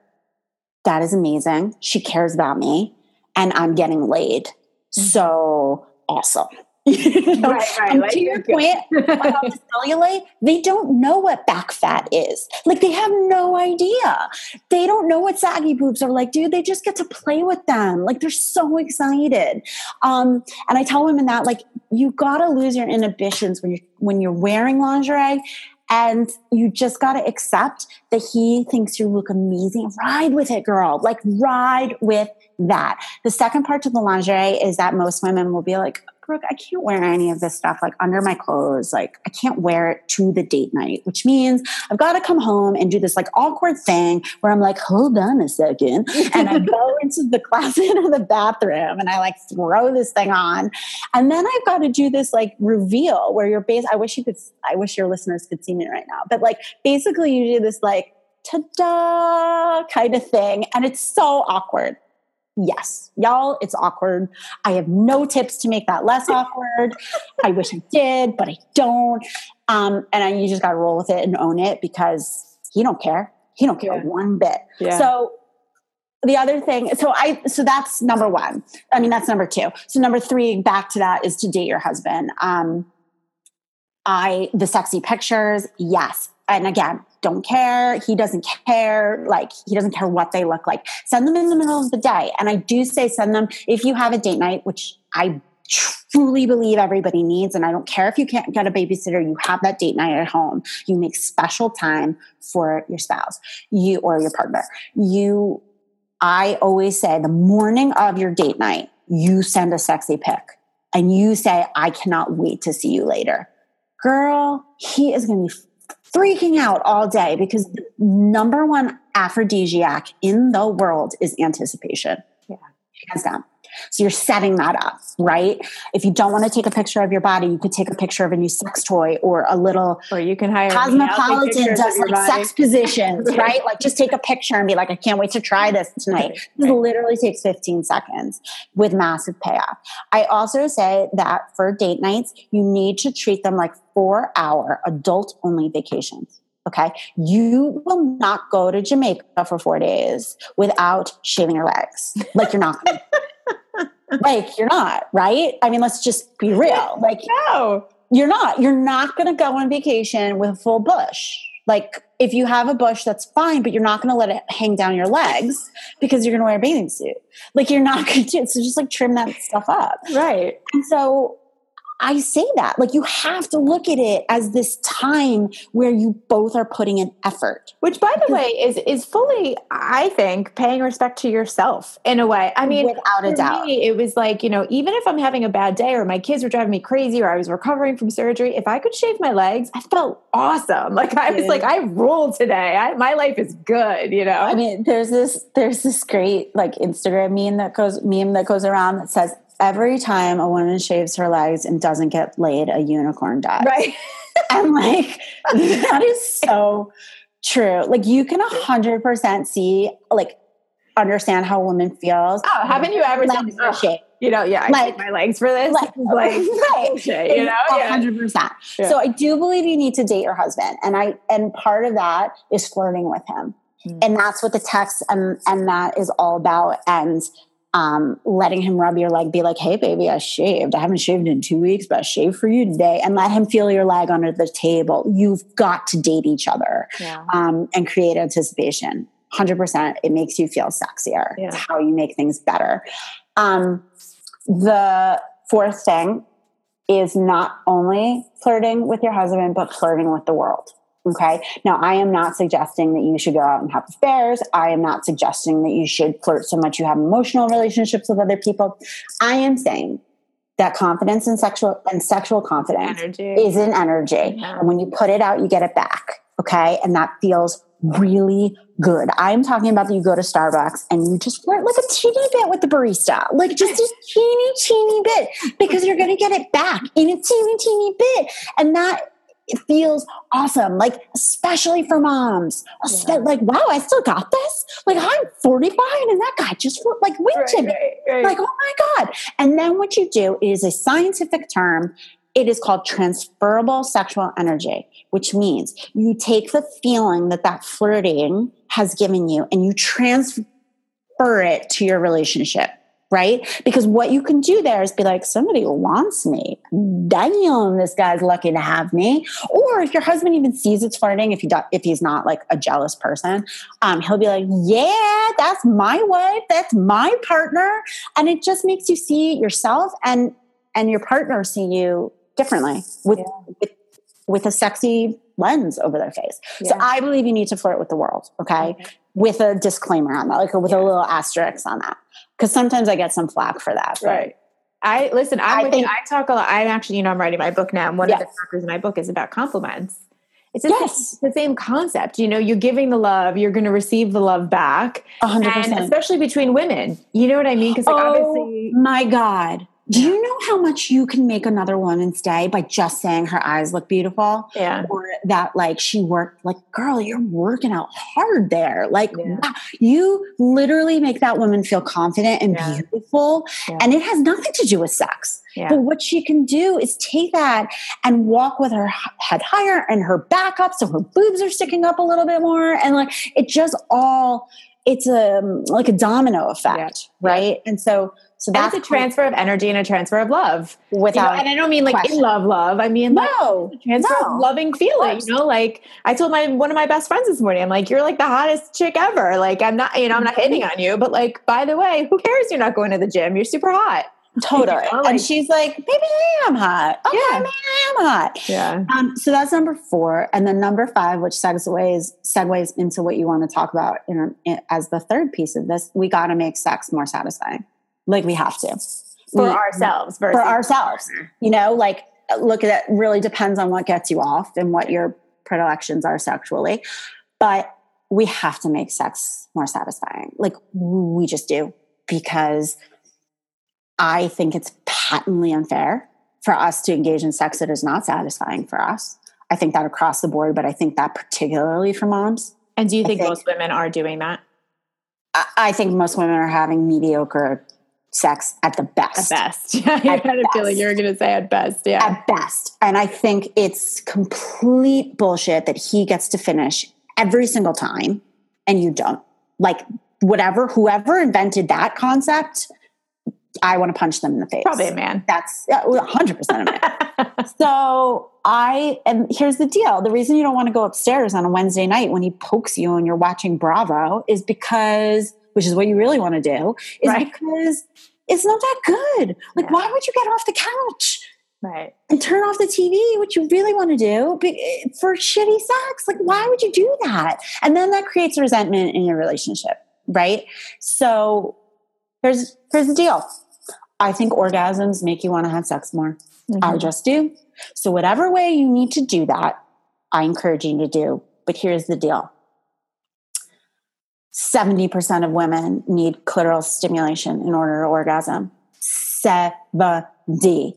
That is amazing. She cares about me and I'm getting laid. Mm-hmm. So awesome. <laughs> you know? Right, right. Like, to your point about the <laughs> cellulite, they don't know what back fat is. Like they have no idea. They don't know what saggy boobs are like, dude. They just get to play with them. Like they're so excited. Um, and I tell women that like you gotta lose your inhibitions when you're when you're wearing lingerie and you just got to accept that he thinks you look amazing. Ride with it, girl. Like, ride with that. The second part to the lingerie is that most women will be like, Brooke, I can't wear any of this stuff like under my clothes. Like I can't wear it to the date night, which means I've got to come home and do this like awkward thing where I'm like, hold on a second. And I go <laughs> into the closet <laughs> or the bathroom and I like throw this thing on. And then I've got to do this like reveal where you're base. I wish you could, I wish your listeners could see me right now. But like basically you do this like ta-da kind of thing. And it's so awkward. Yes, y'all, it's awkward. I have no tips to make that less awkward. I wish I did, but I don't. Um, and I, you just got to roll with it and own it because he don't care. He don't care yeah. one bit. Yeah. So the other thing, so I, so that's number one. I mean, that's number two. So number three, back to that, is to date your husband. Um, I the sexy pictures, yes. And again, don't care. He doesn't care. Like, he doesn't care what they look like. Send them in the middle of the day. And I do say send them if you have a date night, which I truly believe everybody needs. And I don't care if you can't get a babysitter, you have that date night at home. You make special time for your spouse, you or your partner. You, I always say the morning of your date night, you send a sexy pic and you say, I cannot wait to see you later. Girl, he is going to be freaking out all day because the number one aphrodisiac in the world is anticipation. Yeah. Hands down. So you're setting that up, right? If you don't want to take a picture of your body, you could take a picture of a new sex toy or a little. Or you can hire Cosmopolitan does like body. sex <laughs> positions, right? Like just take a picture and be like, I can't wait to try this tonight. This literally takes 15 seconds with massive payoff. I also say that for date nights, you need to treat them like four hour adult only vacations. Okay. You will not go to Jamaica for four days without shaving your legs. Like you're not. <laughs> like you're not, right? I mean, let's just be <laughs> real. Like, no, you're not. You're not going to go on vacation with a full bush. Like, if you have a bush, that's fine, but you're not going to let it hang down your legs because you're going to wear a bathing suit. Like, you're not going to do. So just like trim that stuff up. Right. And so I say that. Like you have to look at it as this time where you both are putting an effort. Which by the way is is fully I think paying respect to yourself in a way. I mean without a doubt. Me, it was like, you know, even if I'm having a bad day or my kids were driving me crazy or I was recovering from surgery, if I could shave my legs, I felt awesome. Like I was like I ruled today. I, my life is good, you know. I mean, there's this there's this great like Instagram meme that goes meme that goes around that says every time a woman shaves her legs and doesn't get laid, a unicorn dies. Right. <laughs> and like, that is so true. Like, you can 100% see, like, understand how a woman feels. Oh, haven't you ever oh, You know, yeah, I like, my legs for this. Like, <laughs> like <laughs> right. you know, hundred percent. So I do believe you need to date your husband, and I and part of that is flirting with him, mm-hmm. and that's what the text and and that is all about. And um, letting him rub your leg, be like, hey, baby, I shaved. I haven't shaved in two weeks, but I shaved for you today. And let him feel your leg under the table. You've got to date each other yeah. um, and create anticipation. 100%. It makes you feel sexier. Yeah. It's how you make things better. Um, the fourth thing is not only flirting with your husband, but flirting with the world. Okay. Now, I am not suggesting that you should go out and have affairs. I am not suggesting that you should flirt so much you have emotional relationships with other people. I am saying that confidence and sexual and sexual confidence energy. is an energy. Yeah. And when you put it out, you get it back. Okay. And that feels really good. I'm talking about that you go to Starbucks and you just flirt like a teeny bit with the barista, like just a <laughs> teeny, teeny bit, because you're going to get it back in a teeny, teeny bit. And that it feels awesome. Like, especially for moms. Oh, yeah. Like, wow, I still got this. Like, I'm 45 and that guy just like winked right, Right, right. Like, oh my God. And then what you do is a scientific term. It is called transferable sexual energy, which means you take the feeling that that flirting has given you and you transfer it to your relationship right? Because what you can do there is be like, somebody wants me. Damn, this guy's lucky to have me. Or if your husband even sees it's flirting, if he do, if he's not like a jealous person, um, he'll be like, yeah, that's my wife, that's my partner, and it just makes you see yourself and and your partner see you differently with yeah. with, with a sexy lens over their face. Yeah. So I believe you need to flirt with the world, okay? okay. With a disclaimer on that, like with yeah. a little asterisk on that because sometimes I get some flack for that. Right. I listen. I'm I, think, I talk a lot. I'm actually, you know, I'm writing my book now, and one yes. of the chapters in my book is about compliments. It's the, yes. same, the same concept. You know, you're giving the love, you're going to receive the love back, 100%. and especially between women. You know what I mean? Because like, oh, obviously, my God, do you know how much you can make another woman stay by just saying her eyes look beautiful? Yeah. Or that like she worked like, girl, you're working out hard there. Like yeah. wow, you literally make that woman feel confident and yeah. beautiful. And it has nothing to do with sex. But what she can do is take that and walk with her head higher and her back up so her boobs are sticking up a little bit more. And like it just all it's a like a domino effect, right? And so so that's a transfer of energy and a transfer of love. Without, you know, and I don't mean like question. in love, love. I mean no, like transfer no. of loving feeling. You know, like I told my one of my best friends this morning, I'm like, you're like the hottest chick ever. Like I'm not, you know, I'm not hitting on you, but like by the way, who cares? You're not going to the gym. You're super hot. Totally. You know, like, and she's like, maybe I am hot. Okay, yeah. maybe I am hot. Yeah. Um, so that's number four. And then number five, which segues, segues into what you want to talk about in, in, as the third piece of this, we got to make sex more satisfying. Like we have to for we, ourselves. For ourselves, you know, like look at it. Really depends on what gets you off and what your predilections are sexually, but we have to make sex more satisfying. Like we just do because I think it's patently unfair for us to engage in sex that is not satisfying for us. I think that across the board, but I think that particularly for moms. And do you think, think most women are doing that? I, I think most women are having mediocre sex at the best. At best. <laughs> Yeah, I had a feeling you were going to say at best. Yeah. At best. And I think it's complete bullshit that he gets to finish every single time and you don't. Like, whatever, whoever invented that concept, I want to punch them in the face. Probably a man. That's 100% a man. <laughs> so I, and here's the deal the reason you don't want to go upstairs on a Wednesday night when he pokes you and you're watching Bravo is because, which is what you really want to do, is right. because it's not that good. Like, yeah. why would you get off the couch? Right. And turn off the TV, what you really want to do eh, for shitty sex. Like, why would you do that? And then that creates resentment in your relationship, right? So here's here's the deal. I think orgasms make you want to have sex more. Mm-hmm. I just do. So whatever way you need to do that, I encourage you to do. But here's the deal. 70% of women need clitoral stimulation in order to orgasm. 70.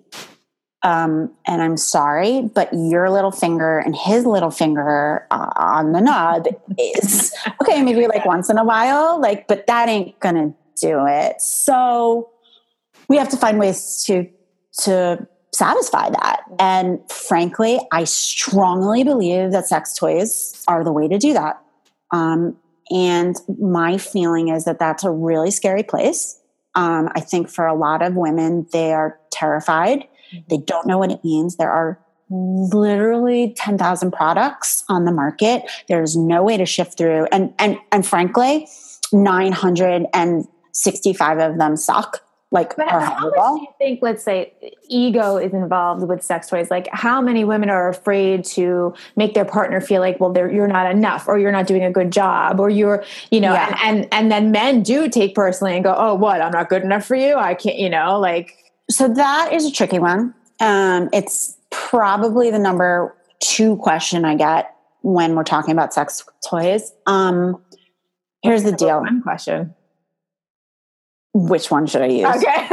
Um, and I'm sorry, but your little finger and his little finger uh, on the knob is okay, maybe like once in a while, like, but that ain't gonna do it. So we have to find ways to to satisfy that. And frankly, I strongly believe that sex toys are the way to do that. Um, and my feeling is that that's a really scary place. Um, I think for a lot of women, they are terrified. They don't know what it means. There are literally 10,000 products on the market. There's no way to shift through. And, and, and frankly, 965 of them suck like but how much do you think let's say ego is involved with sex toys? Like how many women are afraid to make their partner feel like well you're not enough or you're not doing a good job or you're you know yeah. and, and and then men do take personally and go oh what? I'm not good enough for you? I can't you know like. So that is a tricky one. Um it's probably the number two question i get when we're talking about sex toys. Um here's the deal. one question which one should I use? Okay.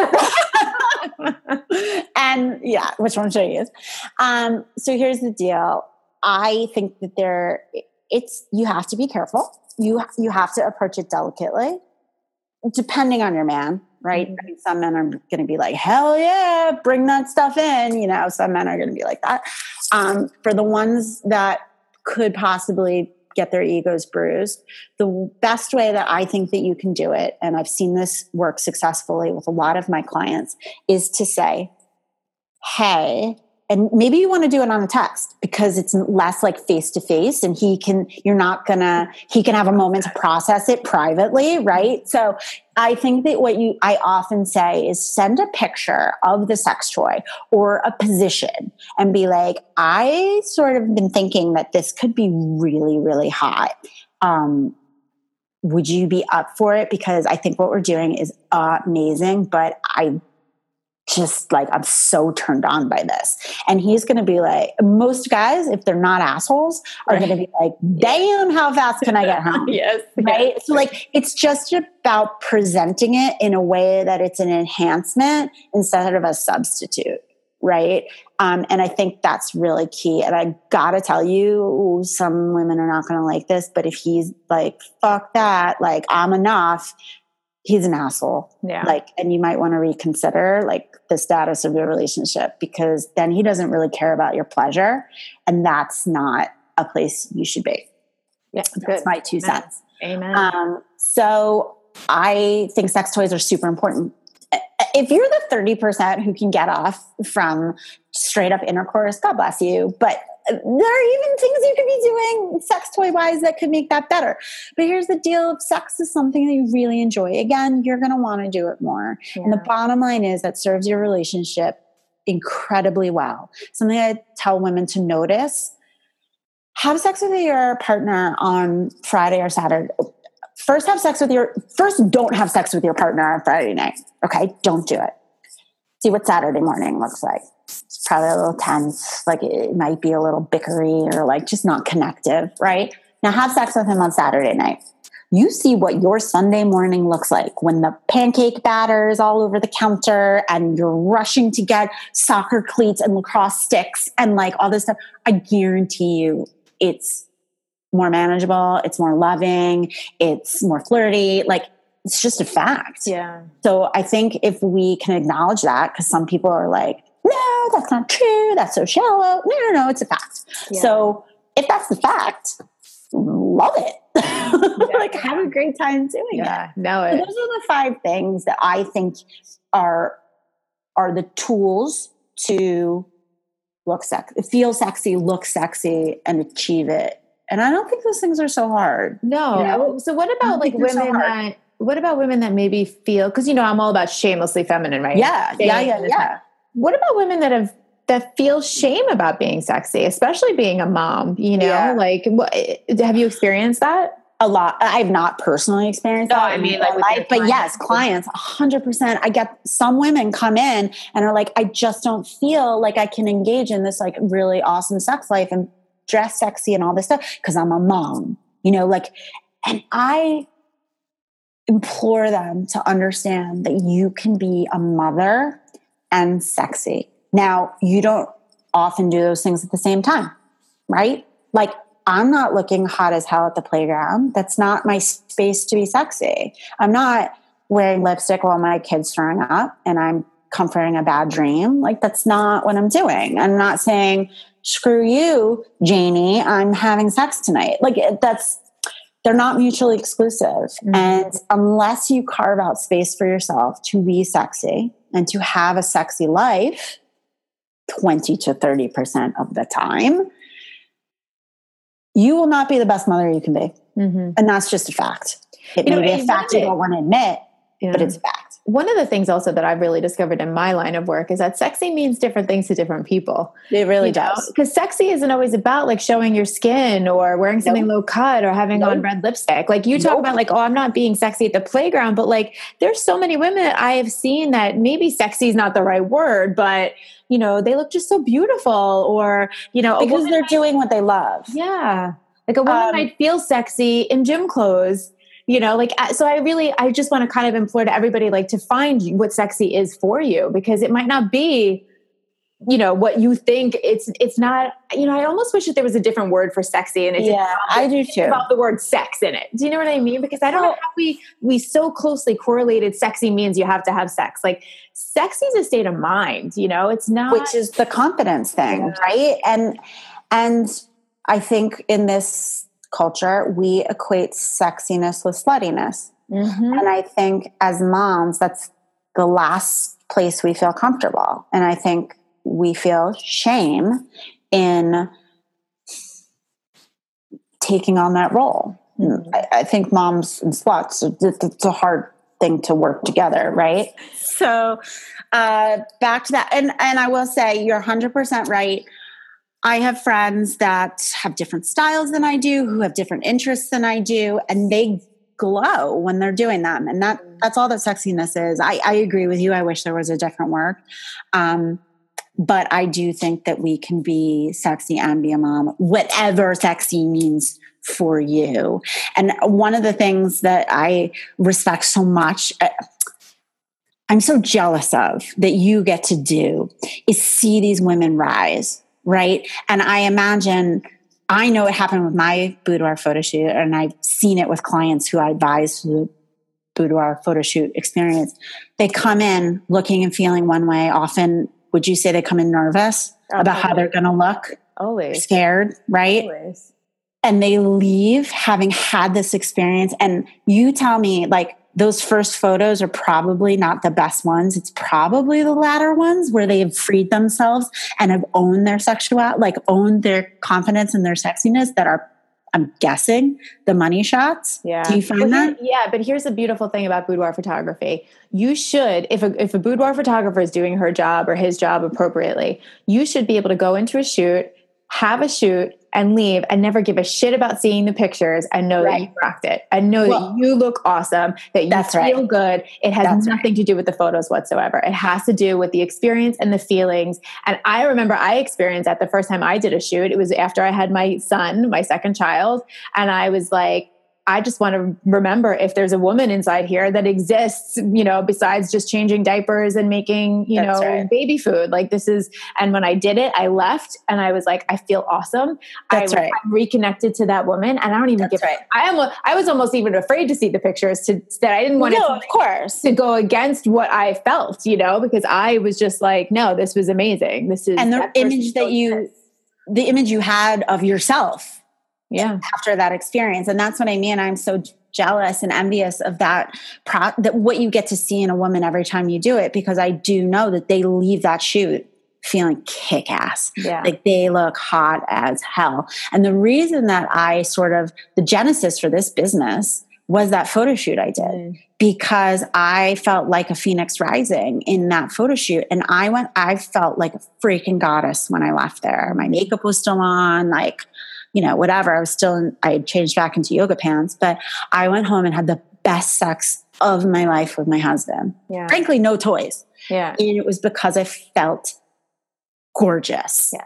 <laughs> and yeah, which one should I use? Um, so here's the deal. I think that there, it's you have to be careful. You you have to approach it delicately, depending on your man, right? Mm-hmm. I mean, some men are going to be like, "Hell yeah, bring that stuff in," you know. Some men are going to be like that. Um, for the ones that could possibly get their egos bruised. The best way that I think that you can do it, and I've seen this work successfully with a lot of my clients, is to say, Hey, and maybe you want to do it on a text because it's less like face to face and he can you're not gonna he can have a moment to process it privately right? So i think that what you i often say is send a picture of the sex toy or a position and be like i sort of been thinking that this could be really really hot. Um would you be up for it? Because i think what we're doing is amazing but i just like I'm so turned on by this. And he's going to be like, most guys, if they're not assholes, are right. going to be like, damn, how fast can I get home? <laughs> yes. Right. Yes. So, like, it's just about presenting it in a way that it's an enhancement instead of a substitute. Right. Um, and I think that's really key. And I got to tell you, some women are not going to like this, but if he's like, fuck that, like, I'm enough, he's an asshole. Yeah. Like, and you might want to reconsider like the status of your relationship because then he doesn't really care about your pleasure. And that's not a place you should be. Yeah. That's my two Amen. cents. Amen. Um, so I think sex toys are super important. If you're the 30% who can get off from straight up intercourse, God bless you. But there are even things you could be doing sex toy wise that could make that better. But here's the deal if sex is something that you really enjoy, again, you're going to want to do it more. Yeah. And the bottom line is that serves your relationship incredibly well. Something I tell women to notice have sex with your partner on Friday or Saturday. First, have sex with your, first, don't have sex with your partner on Friday night. Okay. Don't do it. See what Saturday morning looks like probably a little tense. Like it might be a little bickery or like just not connective, right? Now have sex with him on Saturday night. you see what your Sunday morning looks like when the pancake batter is all over the counter and you're rushing to get soccer cleats and lacrosse sticks and like all this stuff. I guarantee you it's more manageable, it's more loving, it's more flirty. Like it's just a fact. Yeah. So I think if we can acknowledge that, because some people are like, no, that's not true. That's so shallow. No, no, no, it's a fact. Yeah. So if that's the fact, love it. <laughs> Yeah. like have a great time doing Yeah. it. No, So those are the five things that I think are are the tools to look sexy, feel sexy, look sexy, and achieve it. And I don't think those things are so hard. No. You know? Oh, so what about like they're so women that what about women that maybe feel because you know I'm all about shamelessly feminine, right? Yeah, yeah, Shame yeah, is- yeah. What about women that have that feel shame about being sexy, especially being a mom? You know, Yeah. like what, eh, have you experienced that? a lot. I've not personally experienced No, that. I mean, like, with your life, but yes, clients. clients, 100%. I get some women come in and are like, I just don't feel like I can engage in this like really awesome sex life and dress sexy and all this stuff because I'm a mom, you know, like, and I implore them to understand that you can be a mother and sexy. Now, you don't often do those things at the same time, right? Like, I'm not looking hot as hell at the playground. That's not my space to be sexy. I'm not wearing lipstick while my kid's throwing up and I'm comforting a bad dream. Like, that's not what I'm doing. I'm not saying, screw you, Janie, I'm having sex tonight. Like, that's, they're not mutually exclusive. Mhm. And unless you carve out space for yourself to be sexy and to have a sexy life 20 to 30% of the time, you will not be the best mother you can be. Mm-hmm. And that's just a fact. It You know, may be a fact you don't want to admit, Yeah. but it's fact. One of the things also that I've really discovered in my line of work is that sexy means different things to different people. It really does. Because sexy isn't always about like showing your skin or wearing something low cut or having on red lipstick. Like you talk Nope. about like, oh, I'm not being sexy at the playground, but like there's so many women that I have seen that maybe sexy is not the right word, but you know, they look just so beautiful or, you know, Because they're might- doing what they love. yeah. Like a woman Um, might feel sexy in gym clothes, you know, like, so I really, I just want to kind of implore to everybody, like, to find what sexy is for you because it might not be, you know, what you think it's, it's not, you know, I almost wish that there was a different word for sexy and it didn't Yeah, I do too. about the word sex in it. Do you know what I mean? Because I don't know how we we so closely correlated sexy means you have to have sex. Like sexy is a state of mind, you know? It's not which is the confidence thing Yeah. right and and i think in this culture we equate sexiness with sluttiness. Mhm. and i think as moms that's the last place we feel comfortable. And i think we feel shame in taking on that role. Mhm. I, I think moms and sluts it's it's a hard thing to work together right? So uh back to that. And and i will say you're 100% right i have friends that have different styles than i do who have different interests than i do and they glow when they're doing them. And that that's all that sexiness is. I i agree with you. I wish there was a different word um but i do think that we can be sexy and be a mom whatever sexy means for you. And one of the things that i respect so much uh, I'm so jealous of that you get to do is see these women rise, right? And I imagine, I know it happened with my boudoir photo shoot, and I've seen it with clients who I advise through the boudoir photo shoot experience. They come in looking and feeling one way. Often, would you say they come in nervous Oh, about how they're going to look, always. scared, right? Always. and they leave having had this experience and you tell me like those first photos are probably not the best ones it's probably the latter ones where they have freed themselves and have owned their sexuality like owned their confidence and their sexiness that are i'm guessing the money shots Yeah. do you find But that yeah, but here's the beautiful thing about boudoir photography. You should, if a, if a boudoir photographer is doing her job or his job appropriately, you should be able to go into a shoot, have a shoot, and leave and never give a shit about seeing the pictures and know that you rocked it and know Well, that you look awesome, that you that's feel right. good. It has That's nothing to do with the photos whatsoever. It has to do with the experience and the feelings. And I remember I experienced that the first time I did a shoot. It was after I had my son, my second child, and I was like, I just want to remember if there's a woman inside here that exists, you know, besides just changing diapers and making, you That's know, right. baby food. Like this is, and when I did it, I left and I was like, I feel awesome. That's I, right. I'm reconnected to that woman, and I don't even That's give. Right. I am. I was almost even afraid to see the pictures to that I didn't want no, to, of course, to go against what I felt, you know, because I was just like, no, this was amazing. This is and the image that you, the image you had of yourself, yeah, after that experience, and that's what I mean. I'm so jealous and envious of that pro- that what you get to see in a woman every time you do it because I do know that they leave that shoot feeling kick ass. Yeah. Like they look hot as hell. And the reason that I sort of, the genesis for this business was that photo shoot I did mm. because I felt like a phoenix rising in that photo shoot. And I went, I felt like a freaking goddess when I left there. My makeup was still on, like, you know, whatever. I was still in, I had changed back into yoga pants, but I went home and had the best sex of my life with my husband. Yeah. Frankly, no toys. Yeah. And it was because I felt gorgeous. Yes.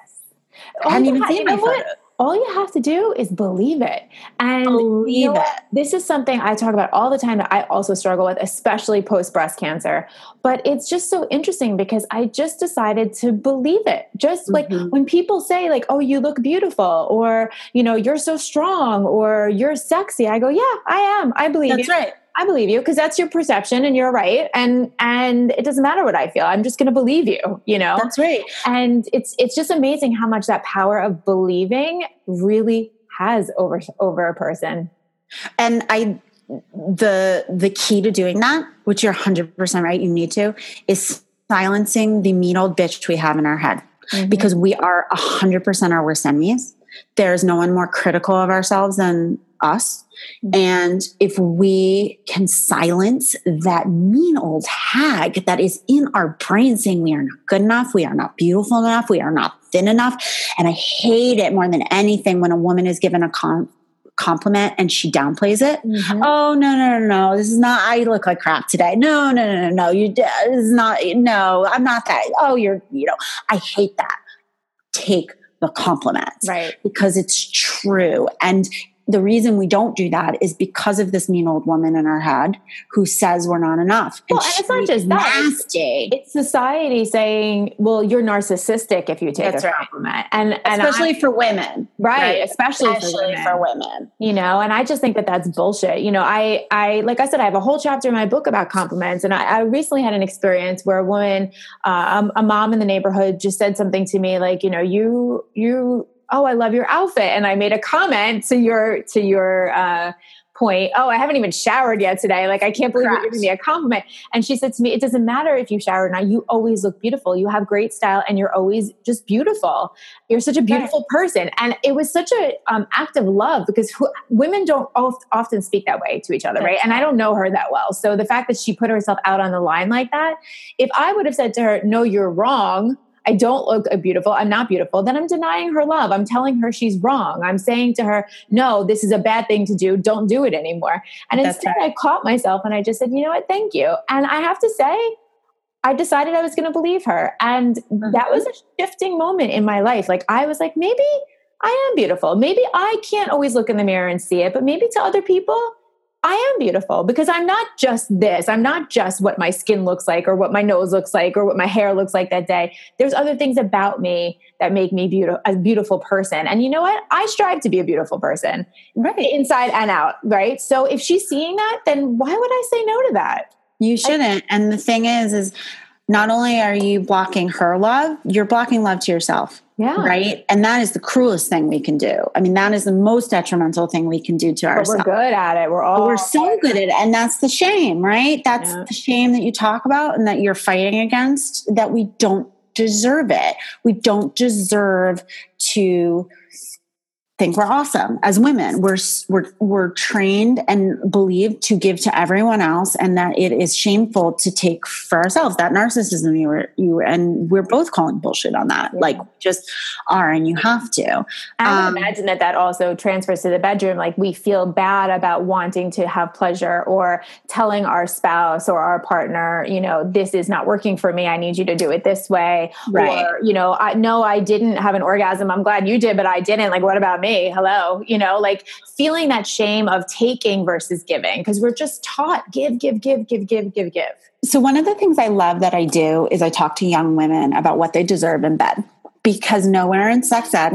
I hadn't even seen my photos all you have to do is believe it. And believe you know it. This is something I talk about all the time that I also struggle with, especially post breast cancer. But it's just so interesting because I just decided to believe it. Just mm-hmm. like when people say, like, oh, you look beautiful, or, you know, you're so strong, or you're sexy, I go, yeah, I am. I believe That's you. right. I believe you because that's your perception and you're right. And and it doesn't matter what I feel. I'm just going to believe you, you know. That's right. And it's it's just amazing how much that power of believing really has over over a person. And I the the key to doing that, which you're 100% right, you need to, is silencing the mean old bitch we have in our head. Mm-hmm. Because we are 100% our worst enemies. There's no one more critical of ourselves than us. And if we can silence that mean old hag that is in our brain saying we are not good enough, we are not beautiful enough, we are not thin enough. And I hate it more than anything when a woman is given a com- compliment and she downplays it. Mm-hmm. Oh, no, no, no, no. This is not, I look like crap today. No, no, no, no, no. You, this is not, no, I'm not that. Oh, you're, you know, I hate that. Take the compliment. Right. Because it's true. And the reason we don't do that is because of this mean old woman in our head who says we're not enough. And well, and it's not just nasty. That. It's society saying, "Well, you're narcissistic if you take That's a right. compliment," and and especially I, for women, right? right. Especially, especially for, women. for women, you know. And I just think that that's bullshit. You know, I I like I said, I have a whole chapter in my book about compliments, and I, I recently had an experience where a woman, uh, a mom in the neighborhood, just said something to me like, you know, you you oh i love your outfit. And i made a comment to your to your uh, point. Oh i haven't even showered yet today. Like i can't believe Correct. you're giving me a compliment. And she said to me it doesn't matter if you shower or not. You always look beautiful. You have great style and you're always just beautiful. You're such a beautiful right. person. And it was such a um, act of love because who, women don't oft, often speak that way to each other right? And i don't know her that well. So the fact that she put herself out on the line like that if i would have said to her no you're wrong I don't look beautiful, I'm not beautiful, then I'm denying her love. I'm telling her she's wrong. I'm saying to her, no, this is a bad thing to do. Don't do it anymore. And That's instead, right. I caught myself and I just said, you know what? Thank you. And I have to say, I decided I was going to believe her. And mm-hmm. that was a shifting moment in my life. Like, I was like, maybe I am beautiful. Maybe I can't always look in the mirror and see it, but maybe to other people, I am beautiful because I'm not just this. I'm not just what my skin looks like or what my nose looks like or what my hair looks like that day. There's other things about me that make me beautiful, a beautiful person. And you know what? I strive to be a beautiful person, right? Inside and out, right? So if she's seeing that, then why would I say no to that? You shouldn't. I, and the thing is, is not only are you blocking her love, you're blocking love to yourself. Yeah. Right. And that is the cruelest thing we can do. I mean, that is the most detrimental thing we can do to but ourselves. We're good at it. We're all but we're so good at it. And that's the shame, right? That's yeah. the shame that you talk about and that you're fighting against that we don't deserve it. We don't deserve to think we're awesome as women. We're we're we're trained and believed to give to everyone else, and that it is shameful to take for ourselves. That narcissism you were you and we're both calling bullshit on that. Yeah. Like just are, and you have to. I um, imagine that that also transfers to the bedroom. Like we feel bad about wanting to have pleasure or telling our spouse or our partner, you know, this is not working for me. I need you to do it this way. Right. Or you know, I no, I didn't have an orgasm. I'm glad you did, but I didn't. Like, what about me? Me. Hello. You know, like feeling that shame of taking versus giving because we're just taught give, give, give, give, give, give, give. So, one of the things I love that I do is I talk to young women about what they deserve in bed because nowhere in sex ed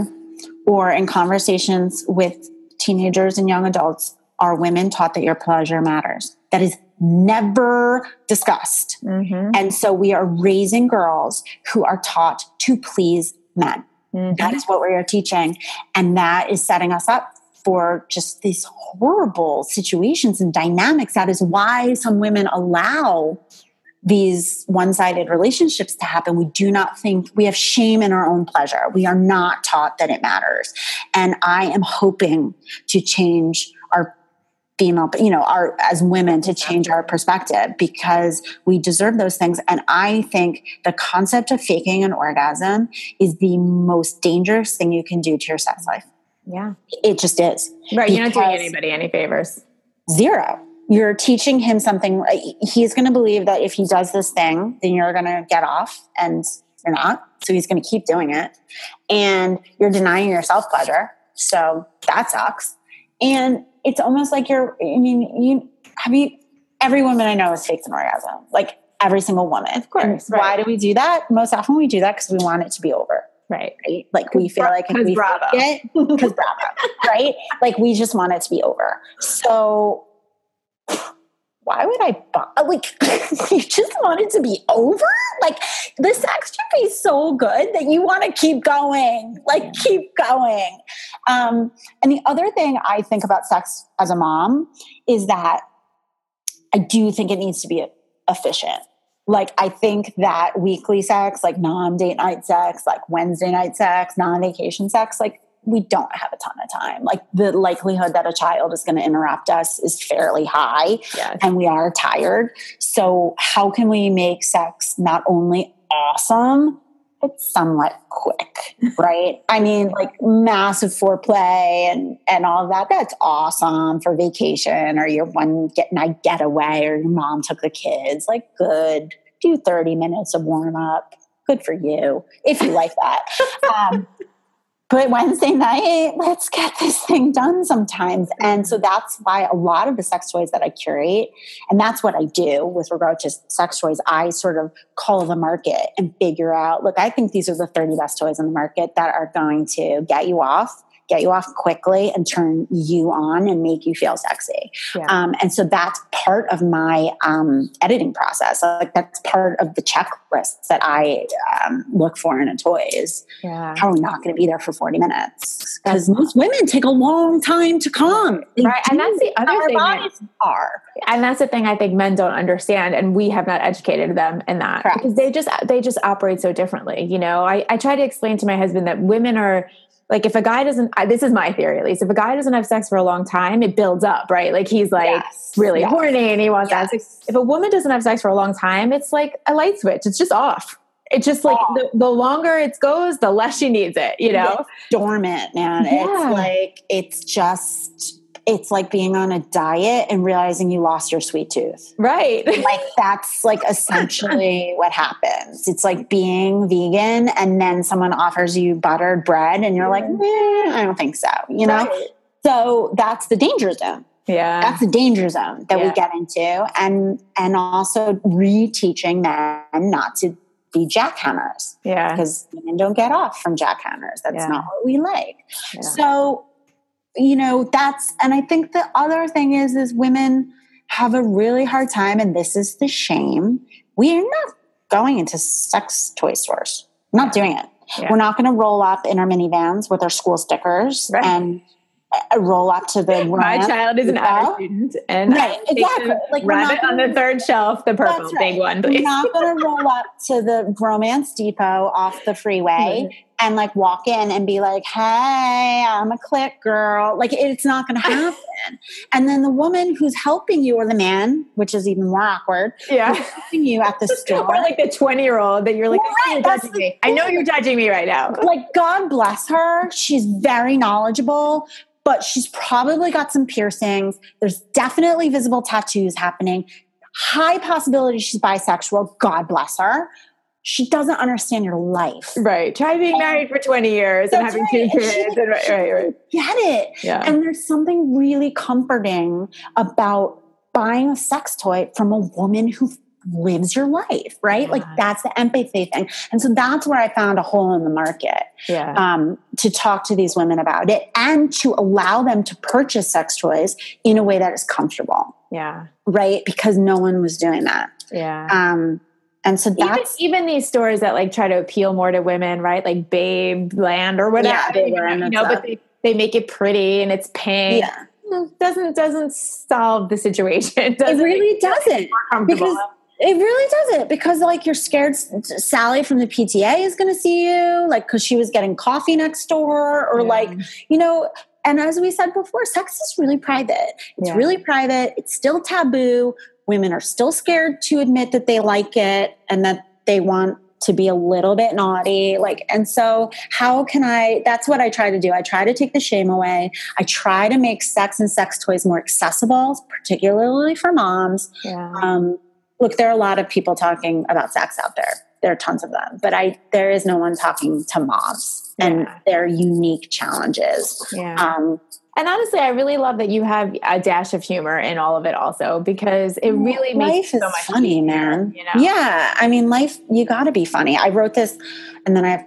or in conversations with teenagers and young adults are women taught that your pleasure matters. That is never discussed. Mm-hmm. And so we are raising girls who are taught to please men. Mm-hmm. That is what we are teaching. And that is setting us up for just these horrible situations and dynamics. That is why some women allow these one sided relationships to happen. We do not think we have shame in our own pleasure. We are not taught that it matters. And I am hoping to change our female you know our as women to change our perspective because we deserve those things. And i think the concept of faking an orgasm is the most dangerous thing you can do to your sex life. Yeah. It just is. Right you're not doing anybody any favors. Zero. You're teaching him something. He's going to believe that if he does this thing then you're going to get off and you're not. So he's going to keep doing it. And you're denying yourself pleasure. So that sucks and it's almost like you're, I mean, you have you, every woman I know has faked an orgasm, like every single woman. Of course. Right. Why do we do that? Most often we do that because we want it to be over. Right. right. Like we feel like if we bravo. it, because bravo. <laughs> right. Like we just want it to be over. So why would I buy? Like, <laughs> you just want it to be over? Like, the sex should be so good that you want to keep going. Like, keep going. Um, and the other thing I think about sex as a mom is that I do think it needs to be efficient. Like, I think that weekly sex, like non date night sex, like Wednesday night sex, non vacation sex, like we don't have a ton of time. Like the likelihood that a child is going to interrupt us is fairly high yes. and we are tired. So, how can we make sex not only awesome, but somewhat quick, <laughs> right? I mean, like massive foreplay and, and all that. That's awesome for vacation or your one get night getaway or your mom took the kids. Like, good. Do 30 minutes of warm up. Good for you if you like that. <laughs> Um, but Wednesday night, let's get this thing done sometimes. And so that's why a lot of the sex toys that I curate, and that's what I do with regard to sex toys, I sort of call the market and figure out look, I think these are the 30 best toys in the market that are going to get you off get you off quickly and turn you on and make you feel sexy. Yeah. Um, and so that's part of my um, editing process. Like that's part of the checklists that I um, look for in a toy is yeah. how are we not going to be there for 40 minutes? Because most women take a long time to come. They right. And that's the other thing. That, are. And that's the thing I think men don't understand. And we have not educated them in that Correct. because they just, they just operate so differently. You know, I, I try to explain to my husband that women are, like if a guy doesn't this is my theory at least. If a guy doesn't have sex for a long time it builds up right? Like he's like yes. really yes. horny and he wants yes. that if a woman doesn't have sex for a long time it's like a light switch. It's just off. It's just like the, the, longer it goes the less she needs it you know? It's dormant man. Yeah. it's like it's just it's like being on a diet and realizing you lost your sweet tooth. Right. <laughs> Like that's like essentially <laughs> what happens. It's like being vegan and then someone offers you buttered bread and you're like, eh, I don't think so, you know? Right. So that's the danger zone. Yeah. That's the danger zone that yeah. we get into. And and also reteaching men not to be jackhammers. Yeah. Because women don't get off from jackhammers. That's yeah. not what we like. Yeah. So you know, that's, and I think the other thing is, is women have a really hard time, and this is the shame. We are not going into sex toy stores. not doing it. Yeah. We're not going to roll up in our minivans with our school stickers right. and uh, roll up to the my child is an art student and right exactly like rabbit on the third shelf the purple right. big one please. we're not going to roll up to the romance depot off the freeway <laughs> and like walk in and be like hey i'm a click girl like it's not going <laughs> to happen and then the woman who's helping you or the man which is even more awkward yeah helping you at the <laughs> store or like the 20 year old that you're like right, oh, you're judging me. i know you're judging me right now like god bless her she's very knowledgeable but she's probably got some piercings. There's definitely visible tattoos happening. High possibility she's bisexual. God bless her. She doesn't understand your life. Right. Try being married for 20 years and having right. two kids. And right, right, right. Get it. Yeah. And there's something really comforting about buying a sex toy from a woman who lives your life, right? Yeah. Like that's the empathy thing. And so that's where I found a hole in the market Yeah. um, to talk to these women about it and to allow them to purchase sex toys in a way that is comfortable, yeah. right? Because no one was doing that. Yeah. Um, and so that's even these stores that like try to appeal more to women, right? Like Babeland or whatever. Yeah, you know, but they, they make it pretty and it's pink. yeah, Doesn't doesn't solve the situation. <laughs> it Doesn't really make doesn't. because it really doesn't because like you're scared Sally from the PTA is going to see you like cuz she was getting coffee next door or Yeah. like you know and as we said before sex is really private. It's Yeah. really private. It's still taboo. Women are still scared to admit that they like it and that they want to be a little bit naughty. Like and so how can i that's what i try to do. I try to take the shame away. I try to make sex and sex toys more accessible particularly for moms. Yeah. um, look, there are a lot of people talking about sex out there. There are tons of them, but I there is no one talking to moms and their unique challenges. yeah. Um, And honestly, I really love that you have a dash of humor in all of it, also because it really life makes it is so much funny, easier, man. You know? Yeah, I mean, life you got to be funny. I wrote this, and then I.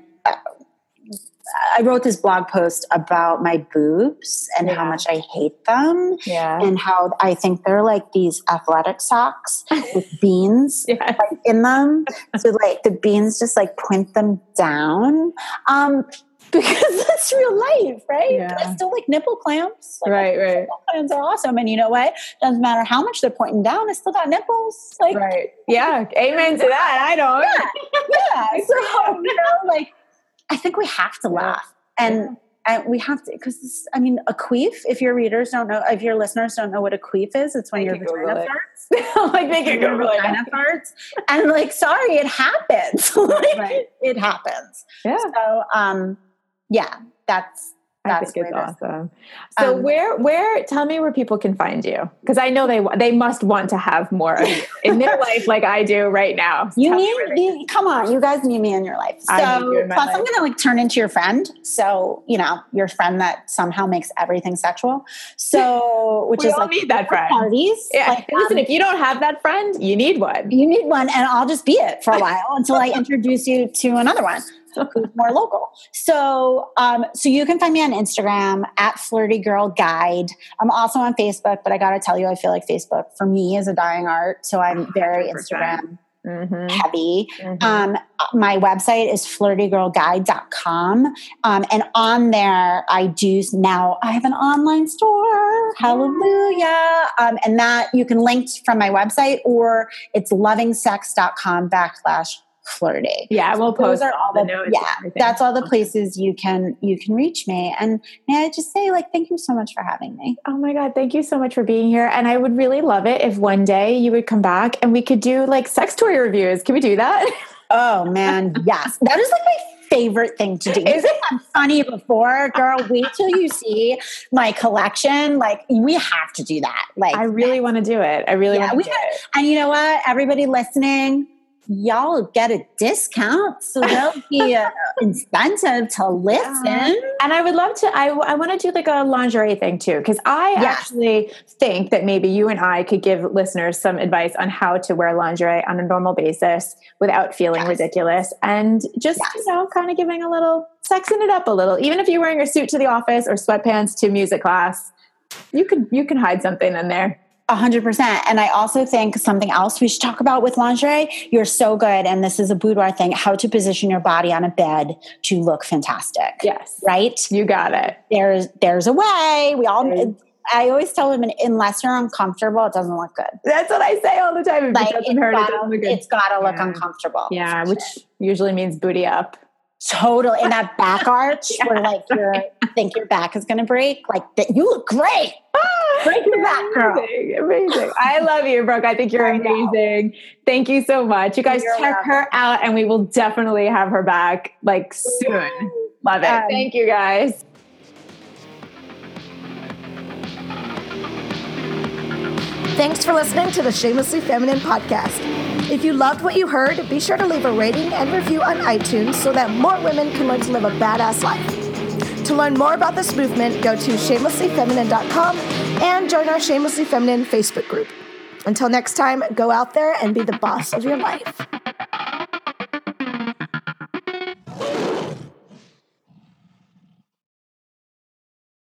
I wrote this blog post about my boobs and how much I hate them yeah, and how I think they're like these athletic socks with <laughs> beans yeah. like in them. So like the beans just like point them down. Um <laughs> because that's real life, right? Yeah. I still like nipple clamps. Like, Right, right. Nipple clamps are awesome. And you know what? Doesn't matter how much they're pointing down, I still got nipples. Like Right. Yeah. Amen to that. I don't. yeah. <laughs> So you know, like I think we have to laugh. And and we have to because I mean a queef, if your readers don't know, if your listeners don't know what a queef is, it's when your vagina farts. <laughs> like they can Google it. vagina farts. And like, sorry, it happens. <laughs> like, Right. It happens. Yeah. So um yeah, that's I think it's the way it is. awesome. So Um, where where tell me where people can find you because I know they they must want to have more in their <laughs> life like I do right now. You need, you, come on, you guys need me in your life. So, you plus, I'm going to like turn into your friend. So, you know, your friend that somehow makes everything sexual. So, <laughs> which we is all like need that friend. parties. Yeah. Like, Listen, um, if you don't have that friend, you need one. you need one, and I'll just be it for a while <laughs> until I introduce you to another one who's <laughs> more local. So, um, so you can find me on Instagram at Flirty Girl Guide. I'm also on Facebook, but I got to tell you, I feel like Facebook for me is a dying art. So I'm very 100%. Instagram Mhm. heavy. Mhm. Um, my website is flirtygirlguide.com. Um, and on there, I do now, I have an online store. Hallelujah. Um, and that you can link from my website or it's lovingsex.com backslash flirty. Yeah, we'll post are all the notes. yeah, that's all the places you can you can reach me. And may I just say, like, thank you so much for having me. Oh my God, thank you so much for being here. And I would really love it if one day you would come back and we could do like sex toy reviews. Can we do that? <laughs> Oh man, yes. That is like my favorite thing to do. Is it? I'm funny before, girl. Wait till you see my collection. Like we have to do that. Like I really want to do it. I really Yeah, want to do it. and you know what? Everybody listening, y'all get a discount. So there'll be an <laughs> incentive to listen. And I would love to, I, I want to do like a lingerie thing too, because I Yes. actually think that maybe you and I could give listeners some advice on how to wear lingerie on a normal basis without feeling Yes. ridiculous and just, Yes. you know, kind of giving a little, sexing it up a little. Even if you're wearing a suit to the office or sweatpants to music class, you could, you can hide something in there. A hundred percent. And I also think something else we should talk about with lingerie. You're so good, and this is a boudoir thing: how to position your body on a bed to look fantastic. Yes. Right? You got it. There's there's a way. We all. I always tell women, unless you're uncomfortable, it doesn't look good. That's what I say all the time. If Like it doesn't it's hurt, it gotta, doesn't look good. it's gotta look Yeah. uncomfortable. Yeah, which usually means booty up. Totally. And that back <laughs> arch, where like you're think your back is gonna break, like that. You look great. Break your back, girl. Amazing, amazing. I love you, Brooke. I think you're I amazing. Thank you so much. You guys You're check welcome. her out, and we will definitely have her back like soon. Love it. Um, Thank you, guys. Thanks for listening to the Shamelessly Feminine podcast. If you loved what you heard, be sure to leave a rating and review on iTunes so that more women can learn to live a badass life. To learn more about this movement, go to shamelesslyfeminine.com and join our Shamelessly Feminine Facebook group. Until next time, go out there and be the boss of your life.